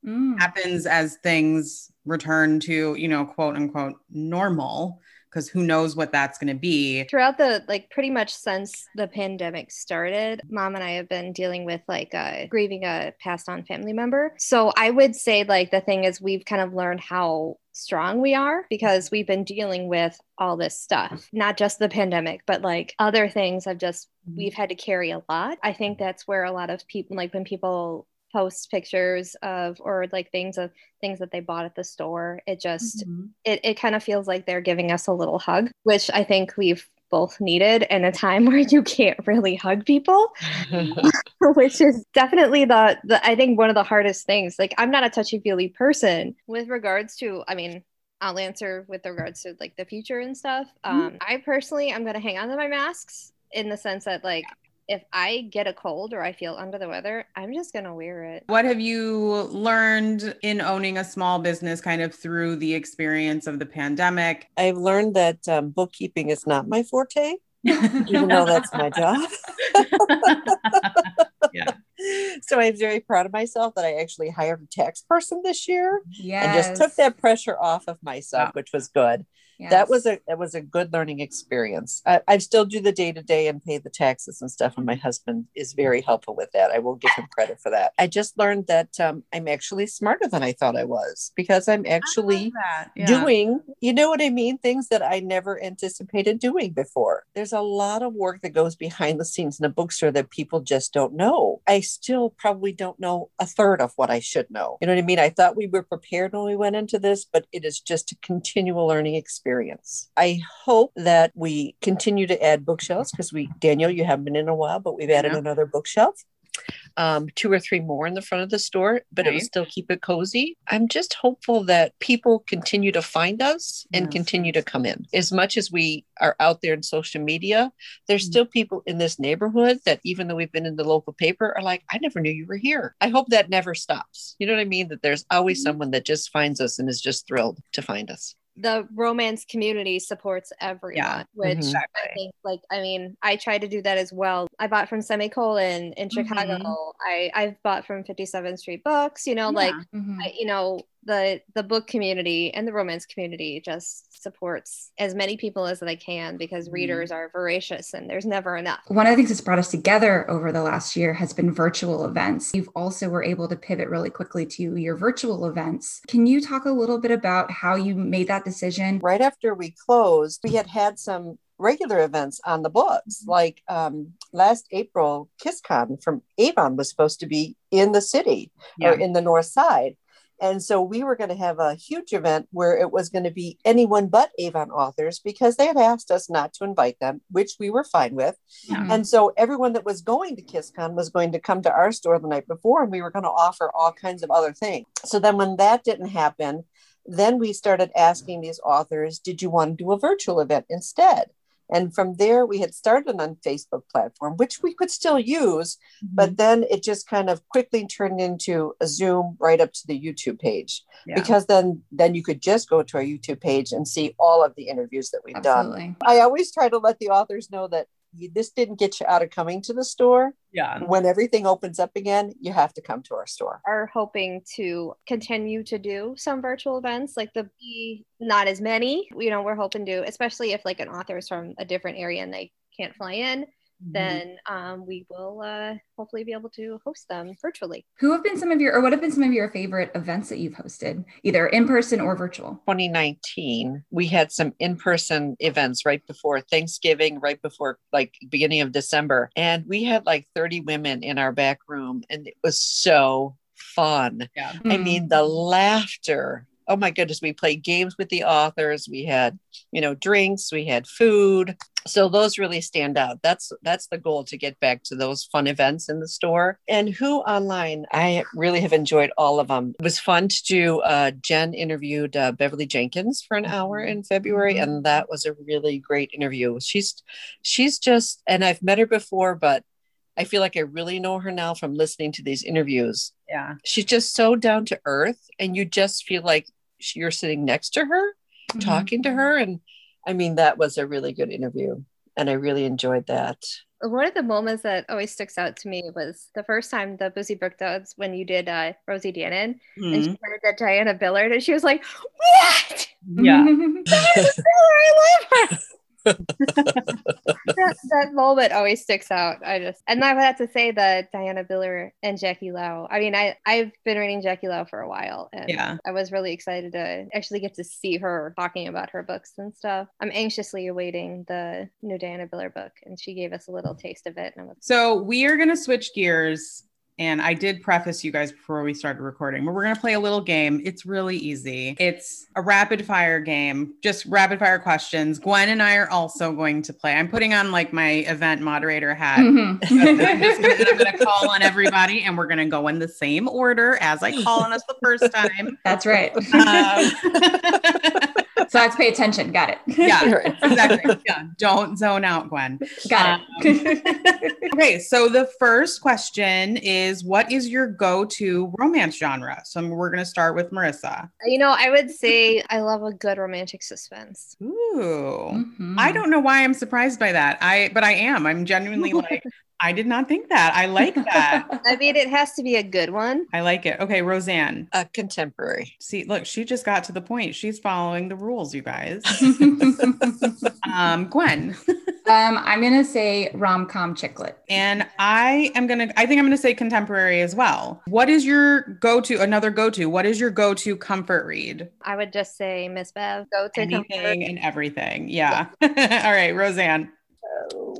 mm. happens as things return to, you know, quote unquote normal because who knows what that's going to be. Throughout the like pretty much since the pandemic started, mom and I have been dealing with like uh, grieving a passed on family member. So I would say like the thing is we've kind of learned how strong we are because we've been dealing with all this stuff, not just the pandemic, but like other things have just mm-hmm. we've had to carry a lot. I think that's where a lot of people like when people post pictures of or like things of things that they bought at the store it just mm-hmm. it, it kind of feels like they're giving us a little hug which i think we've both needed in a time where you can't really hug people which is definitely the, the i think one of the hardest things like i'm not a touchy feely person with regards to i mean i'll answer with regards to like the future and stuff mm-hmm. um i personally i'm going to hang on to my masks in the sense that like if I get a cold or I feel under the weather, I'm just going to wear it. What have you learned in owning a small business kind of through the experience of the pandemic? I've learned that um, bookkeeping is not my forte, even though that's my job. yeah. So I'm very proud of myself that I actually hired a tax person this year yes. and just took that pressure off of myself, wow. which was good. Yes. That was a it was a good learning experience. I, I still do the day to day and pay the taxes and stuff, and my husband is very helpful with that. I will give him credit for that. I just learned that um, I'm actually smarter than I thought I was because I'm actually yeah. doing, you know what I mean, things that I never anticipated doing before. There's a lot of work that goes behind the scenes in a bookstore that people just don't know. I still probably don't know a third of what I should know. You know what I mean? I thought we were prepared when we went into this, but it is just a continual learning experience experience. I hope that we continue to add bookshelves because we, Daniel, you haven't been in a while, but we've added yeah. another bookshelf um, two or three more in the front of the store, but it would still keep it cozy. I'm just hopeful that people continue to find us and yes. continue to come in. As much as we are out there in social media, there's mm-hmm. still people in this neighborhood that, even though we've been in the local paper, are like, I never knew you were here. I hope that never stops. You know what I mean? That there's always mm-hmm. someone that just finds us and is just thrilled to find us the romance community supports everyone yeah. which mm-hmm. i think like i mean i try to do that as well i bought from semicolon in chicago mm-hmm. i i've bought from 57th street books you know yeah. like mm-hmm. I, you know the the book community and the romance community just supports as many people as they can because mm-hmm. readers are voracious and there's never enough. One of the things that's brought us together over the last year has been virtual events. You've also were able to pivot really quickly to your virtual events. Can you talk a little bit about how you made that decision? Right after we closed, we had had some regular events on the books. Mm-hmm. Like um, last April, KissCon from Avon was supposed to be in the city yeah. or in the north side. And so we were going to have a huge event where it was going to be anyone but Avon authors because they had asked us not to invite them, which we were fine with. Mm-hmm. And so everyone that was going to KissCon was going to come to our store the night before and we were going to offer all kinds of other things. So then when that didn't happen, then we started asking these authors, did you want to do a virtual event instead? And from there, we had started on Facebook platform, which we could still use, mm-hmm. but then it just kind of quickly turned into a Zoom right up to the YouTube page. Yeah. Because then then you could just go to our YouTube page and see all of the interviews that we've Absolutely. done. I always try to let the authors know that this didn't get you out of coming to the store. Yeah. When everything opens up again, you have to come to our store. Are hoping to continue to do some virtual events, like the be not as many. You know, we're hoping to, especially if like an author is from a different area and they can't fly in Mm-hmm. then um, we will uh, hopefully be able to host them virtually. Who have been some of your, or what have been some of your favorite events that you've hosted, either in person or virtual? 2019, we had some in person events right before Thanksgiving, right before like beginning of December. And we had like 30 women in our back room, and it was so fun. Yeah. I mean, the laughter oh my goodness, we played games with the authors. We had, you know, drinks, we had food. So those really stand out. That's that's the goal to get back to those fun events in the store. And who online, I really have enjoyed all of them. It was fun to do. Uh, Jen interviewed uh, Beverly Jenkins for an hour in February, and that was a really great interview. She's she's just, and I've met her before, but I feel like I really know her now from listening to these interviews. Yeah. She's just so down to earth, and you just feel like you're sitting next to her, mm-hmm. talking to her. And I mean, that was a really good interview. And I really enjoyed that. One of the moments that always sticks out to me was the first time the Boozy Book Broads when you did uh, Rosie Danan mm-hmm. and she heard that Diana Biller and she was like, What? Yeah. I love her that, that moment always sticks out. I just and I have to say that Diana Biller and Jackie Lau. I mean, I I've been reading Jackie Lau for a while, and yeah, I was really excited to actually get to see her talking about her books and stuff. I'm anxiously awaiting the new Diana Biller book, and she gave us a little taste of it. so we are gonna switch gears and I did preface you guys before we started recording, but we're going to play a little game. It's really easy. It's a rapid fire game, just rapid fire questions. Gwen and I are also going to play. I'm putting on like my event moderator hat. Mm-hmm. I'm, going to call on everybody and we're going to go in the same order as I call on us the first time. That's right. Um, so I have to pay attention. Got it. Yeah, exactly. Yeah. Don't zone out, Gwen. Got um, it. okay. So the first question is what is your go-to romance genre? So we're going to start with Marissa. You know, I would say I love a good romantic suspense. Ooh. Mm-hmm. I don't know why I'm surprised by that. I but I am. I'm genuinely like I did not think that. I like that. I mean, it has to be a good one. I like it. Okay, Roseann. A contemporary. See, look, she just got to the point. She's following the rules, you guys. um, Gwen. um, I'm gonna say rom com chick lit. And I am gonna. I think I'm gonna say contemporary as well. What is your go to? Another go to. What is your go to comfort read? I would just say Miss Bev. Go to anything comfort. and everything. Yeah. yeah. All right, Roseann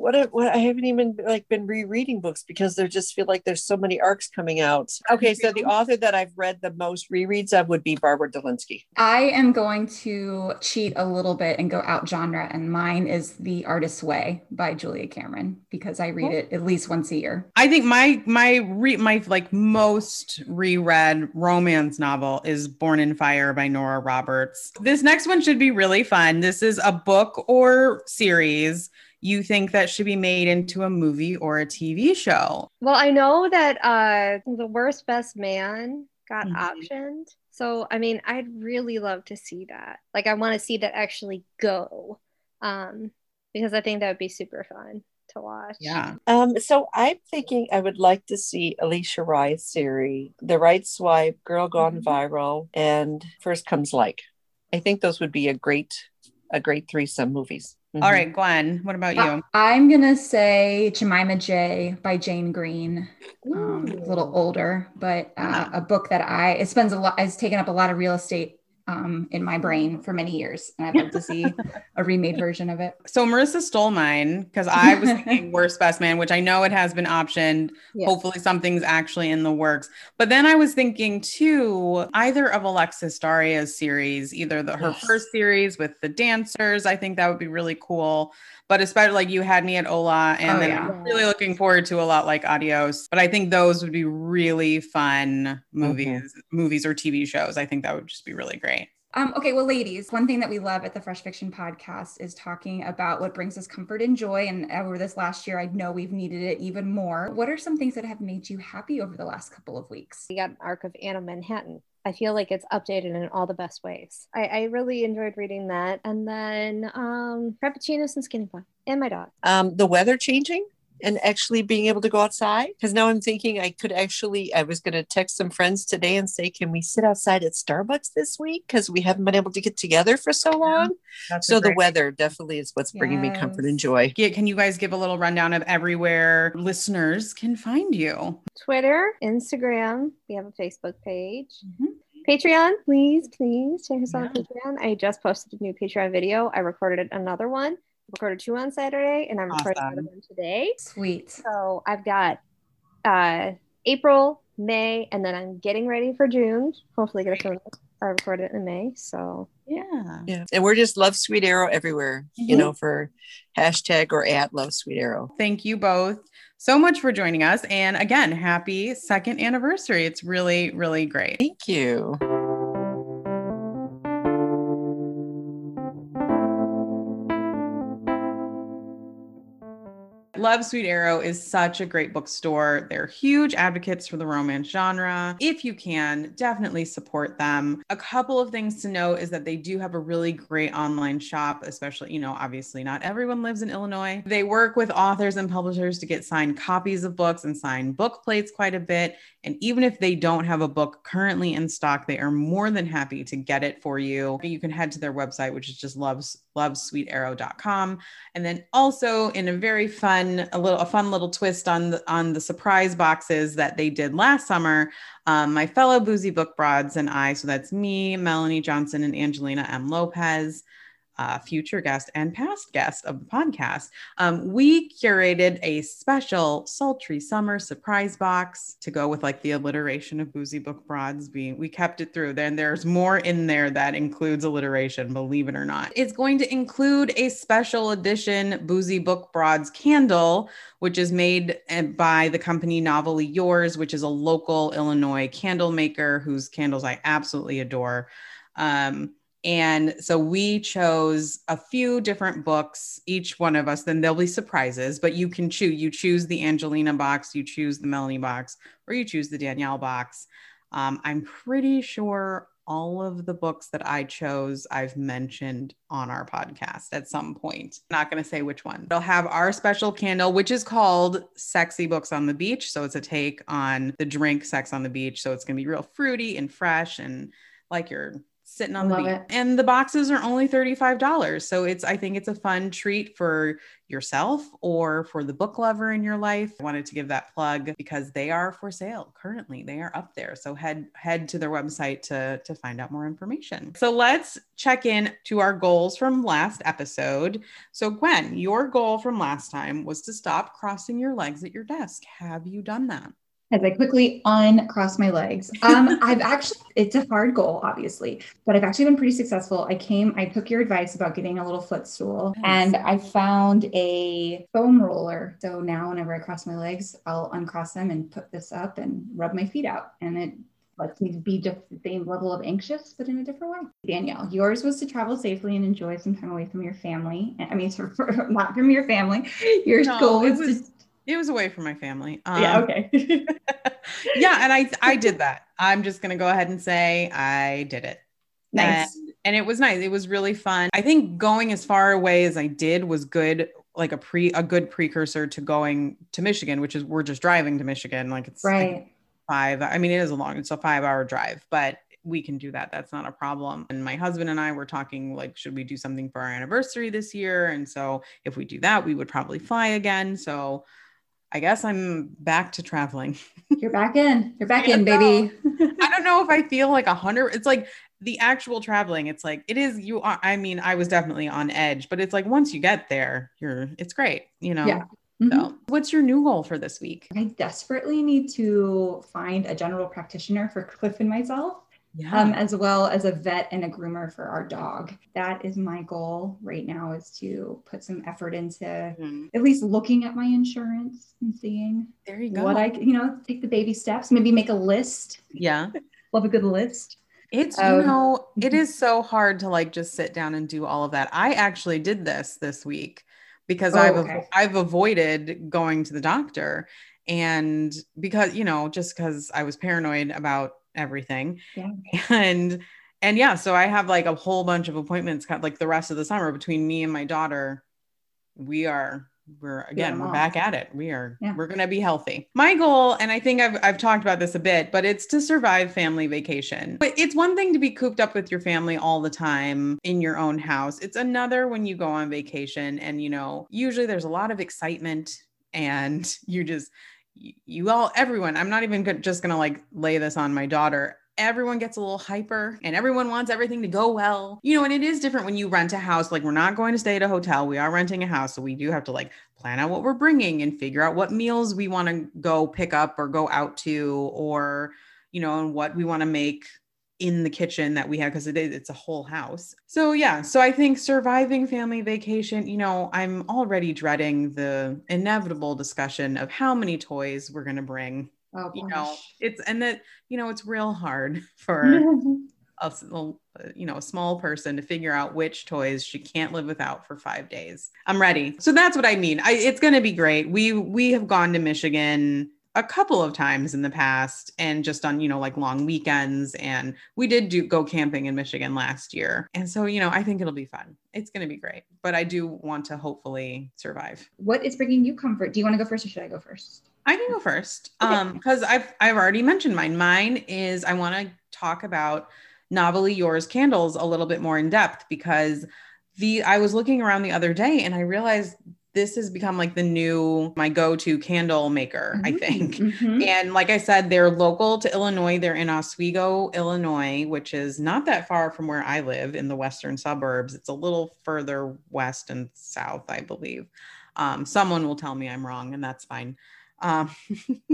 what, what I haven't even like been rereading books because there just feel like there's so many arcs coming out. Okay, so the author that I've read the most rereads of would be Barbara Delinsky. I am going to cheat a little bit and go out genre, and mine is The Artist's Way by Julia Cameron because I read oh. it at least once a year. I think my my re- my like most reread romance novel is Born in Fire by Nora Roberts. This next one should be really fun. This is a book or series you think that should be made into a movie or a TV show? Well, I know that uh, The Worst Best Man got mm-hmm. optioned. So, I mean, I'd really love to see that. Like, I want to see that actually go um, because I think that would be super fun to watch. Yeah. Um, so I'm thinking I would like to see Alisha Rai's series, The Right Swipe, Girl Gone mm-hmm. Viral, and First Comes Like. I think those would be a great, a great threesome movies. Mm-hmm. All right, Gwen, what about you? I'm going to say Jemima J by Jane Green. Um, a little older, but uh, a book that I, it spends a lot, has taken up a lot of real estate um, in my brain for many years. And I'd love to see a remade version of it. So Marissa stole mine because I was thinking Worst Best Man, which I know it has been optioned. Yes. Hopefully something's actually in the works. But then I was thinking too, either of Alexis Daria's series, either the her yes. first series with the dancers. I think that would be really cool but especially like you had me at Hola, and oh, then yeah. I'm really looking forward to a lot like Adios. But I think those would be really fun movies, mm-hmm. movies or TV shows. I think that would just be really great. Um, okay, well, ladies, one thing that we love at the Fresh Fiction podcast is talking about what brings us comfort and joy. And over this last year, I know we've needed it even more. What are some things that have made you happy over the last couple of weeks? We got an arc of Anna Manhattan. I feel like it's updated in all the best ways. I, I really enjoyed reading that. And then um, Frappuccinos and Skinny Pie and my dog. Um, the weather changing and actually being able to go outside. Because now I'm thinking I could actually, I was going to text some friends today and say, can we sit outside at Starbucks this week? Because we haven't been able to get together for so long. Yeah, so the weather definitely is what's bringing yes. me comfort and joy. Yeah, can you guys give a little rundown of everywhere listeners can find you? Twitter, Instagram. We have a Facebook page. Mm-hmm. Patreon, please, please check us out on Patreon. I just posted a new Patreon video. I recorded another one, recorded two on Saturday, and I'm awesome. recording another one today. Sweet. So I've got uh, April, May, and then I'm getting ready for June. Hopefully, get a film I recorded in May. So yeah. Yeah. And we're just Love Sweet Arrow everywhere, mm-hmm. you know, for hashtag or at Love Sweet Arrow. Thank you both so much for joining us. And again, happy second anniversary. It's really, really great. Thank you. Love Sweet Arrow is such a great bookstore. They're huge advocates for the romance genre. If you can, definitely support them. A couple of things to note is that they do have a really great online shop, especially, you know, obviously not everyone lives in Illinois. They work with authors and publishers to get signed copies of books and sign book plates quite a bit. And even if they don't have a book currently in stock, they are more than happy to get it for you. You can head to their website, which is just loves lovesweetarrow.com. And then also in a very fun, a little a fun little twist on the on the surprise boxes that they did last summer. Um, my fellow boozy book broads and I, so that's me, Melonie Johnson, and Angelina M. Lopez uh, future guest and past guest of the podcast, um, we curated a special sultry summer surprise box to go with like the alliteration of boozy book broads. We, we kept it through. Then there's more in there that includes alliteration, believe it or not. It's going to include a special edition boozy book broads candle, which is made eh, by the company Novelly Yours, which is a local Illinois candle maker whose candles I absolutely adore. Um, and so we chose a few different books, each one of us. Then there'll be surprises, but you can choose. You choose the Angelina box, you choose the Melonie box, or you choose the Danielle box. Um, I'm pretty sure all of the books that I chose, I've mentioned on our podcast at some point. not going to say which one. They'll have our special candle, which is called Sexy Books on the Beach. So it's a take on the drink Sex on the Beach. So it's going to be real fruity and fresh and like your sitting on Love the beach. It. And the boxes are only $35. So it's I think it's a fun treat for yourself or for the book lover in your life. I wanted to give that plug because they are for sale currently. They are up there. So head head to their website to to find out more information. So let's check in to our goals from last episode. So Gwen, your goal from last time was to stop crossing your legs at your desk. Have you done that? As I quickly uncross my legs. Um, I've actually, it's a hard goal, obviously, but I've actually been pretty successful. I came, I took your advice about getting a little footstool nice. and I found a foam roller. So now whenever I cross my legs, I'll uncross them and put this up and rub my feet out. And it lets me be just the same level of anxious, but in a different way. Danielle, yours was to travel safely and enjoy some time away from your family. I mean, not from your family. Your no, goal was, was to it was away from my family. Um, yeah. Okay. yeah, and I I did that. I'm just gonna go ahead and say I did it. Nice. And, and it was nice. It was really fun. I think going as far away as I did was good like a pre a good precursor to going to Michigan, which is we're just driving to Michigan. Like it's right. Like five. I mean, it is a long, it's a five hour drive, but we can do that. That's not a problem. And my husband and I were talking like, should we do something for our anniversary this year? And so if we do that, we would probably fly again. So I guess I'm back to traveling. You're back in. You're back in, baby. I don't know if I feel like a hundred. It's like the actual traveling. It's like it is. You are. I mean, I was definitely on edge, but it's like once you get there, you're. It's great. You know. Yeah. Mm-hmm. So, what's your new goal for this week? I desperately need to find a general practitioner for Cliff and myself yeah. um, as well as a vet and a groomer for our dog. That is my goal right now is to put some effort into mm-hmm. at least looking at my insurance and seeing there you go. what I, you know, take the baby steps, maybe make a list. Yeah. Love a good list. It's, um, you know, it mm-hmm. so hard to like just sit down and do all of that. I actually did this this week because oh, I've, okay. I've avoided going to the doctor and because, you know, just because I was paranoid about everything. Yeah. And and yeah, so I have like a whole bunch of appointments kind of like the rest of the summer between me and my daughter. We are we're again we're back at it we are yeah. we're going to be healthy my goal and i think I've, I've talked about this a bit but it's to survive family vacation but it's one thing to be cooped up with your family all the time in your own house it's another when you go on vacation and you know usually there's a lot of excitement and you just you all everyone i'm not even just gonna like lay this on my daughter. Everyone gets a little hyper and everyone wants everything to go well. You know and it is different when you rent a house. Like we're not going to stay at a hotel. We are renting a house. So we do have to like plan out what we're bringing and figure out what meals we want to go pick up or go out to or you know and what we want to make in the kitchen that we have because it is it's a whole house. So yeah, so I think surviving family vacation, you know, I'm already dreading the inevitable discussion of how many toys we're going to bring. Oh, you know, it's and that you know, it's real hard for a, uh, you know a small person to figure out which toys she can't live without for five days. I'm ready. So that's what i mean. I, it's going to be great. We we have gone to michigan a couple of times in the past and just on you know like long weekends and we did do go camping in michigan last year. And so you know i think it'll be fun. It's going to be great but i do want to hopefully survive. What is bringing you comfort? Do you want to go first or should i go first? I can go first okay. um because i've i've already mentioned mine. Mine is i want to talk about novelly yours candles a little bit more in depth because the I was looking around the other day and I realized this has become like the new my go-to candle maker mm-hmm. i think mm-hmm. and like i said they're local to illinois they're in oswego illinois which is not that far from where i live in the western suburbs it's a little further west and south i believe um, someone will tell me i'm wrong and that's fine um,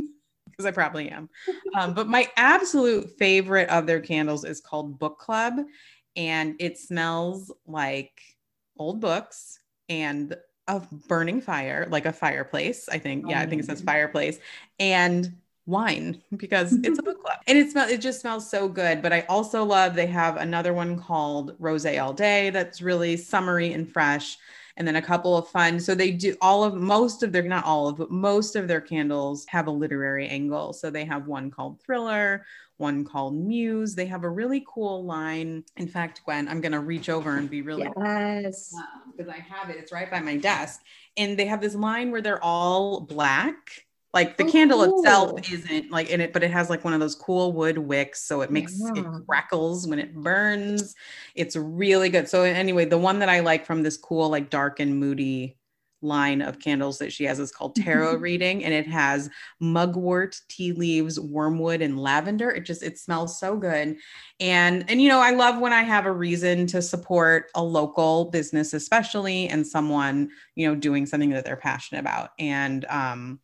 because I probably am. Um, but my absolute favorite of their candles is called Book Club, and it smells like old books and a burning fire, like a fireplace. I think, yeah, I think it says oh. fireplace and wine because it's a book club and it smells it just smells so good but i also love they have another one called rose all day that's really summery and fresh and then a couple of fun. So they do all of most of their, not all of, but most of their candles have a literary angle. So they have one called Thriller, one called Muse. They have a really cool line. In fact, Gwen, I'm going to reach over and be really yes because uh, I have it. It's right by my desk, and they have this line where they're all black like the oh, candle cool. itself isn't like in it, but it has like one of those cool wood wicks. So it makes yeah. it crackles when it burns. It's really good. So anyway, the one that I like from this cool, like dark and moody line of candles that she has is called tarot reading and it has mugwort tea leaves wormwood and lavender. It just it smells so good. And and you know i love when i have a reason to support a local business especially and someone you know doing something that they're passionate about. And um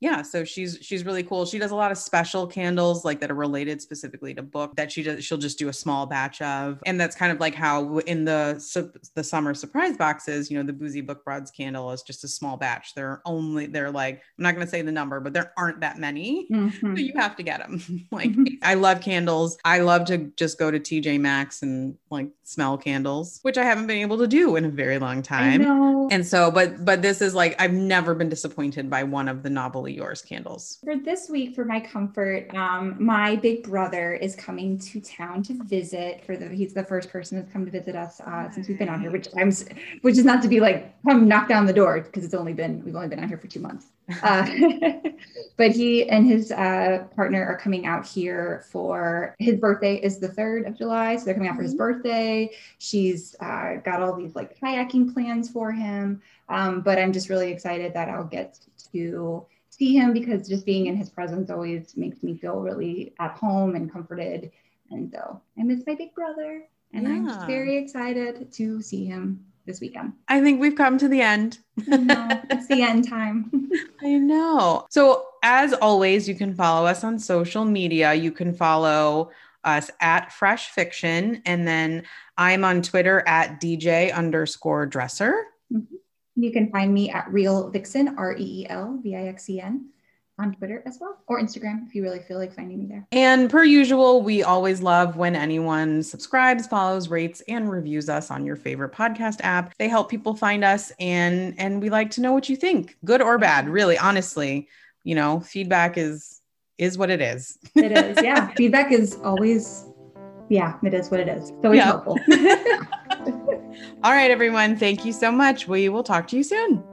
yeah so she's she's really cool. She does a lot of special candles like that are related specifically to book that she does she'll just do a small batch of. And that's kind of like how in the the summer surprise boxes you know the boozy book broads candle is just a small batch. They're only they're like i'm not going to say the number but there aren't that many. Mm-hmm. so you have to get them like mm-hmm. i love candles. I love to just go to tj maxx and like smell candles which i haven't been able to do in a very long time. and so but but this is like i've never been disappointed by one of the yours candles. For this week, for my comfort, um, my big brother is coming to town to visit. For the he's the first person that's come to visit us uh, since we've been on here, which I'm which is not to be like come knock down the door because it's only been we've only been on here for two months. Uh, but he and his uh, partner are coming out here for his birthday is the 3rd of July. So they're coming out for his mm-hmm. birthday. She's uh, got all these like kayaking plans for him. Um, but I'm just really excited that I'll get to see him because just being in his presence always makes me feel really at home and comforted. And so I miss my big brother. And yeah. I'm just very excited to see him this weekend. I think we've come to the end. it's the end time. I know. So, as always, you can follow us on social media. You can follow us at Fresh Fiction. And then I'm on Twitter at DJ underscore dresser. Mm-hmm. You can find me at Reel Vixen, R E E L V I X E N, on Twitter as well, or Instagram if you really feel like finding me there. And per usual, we always love when anyone subscribes, follows, rates, and reviews us on your favorite podcast app. They help people find us, and and we like to know what you think, good or bad. Really, honestly, you know, feedback is is what it is. it is, yeah. feedback is always, yeah, it is what it is. It's yeah. helpful. All right, everyone. Thank you so much. We will talk to you soon.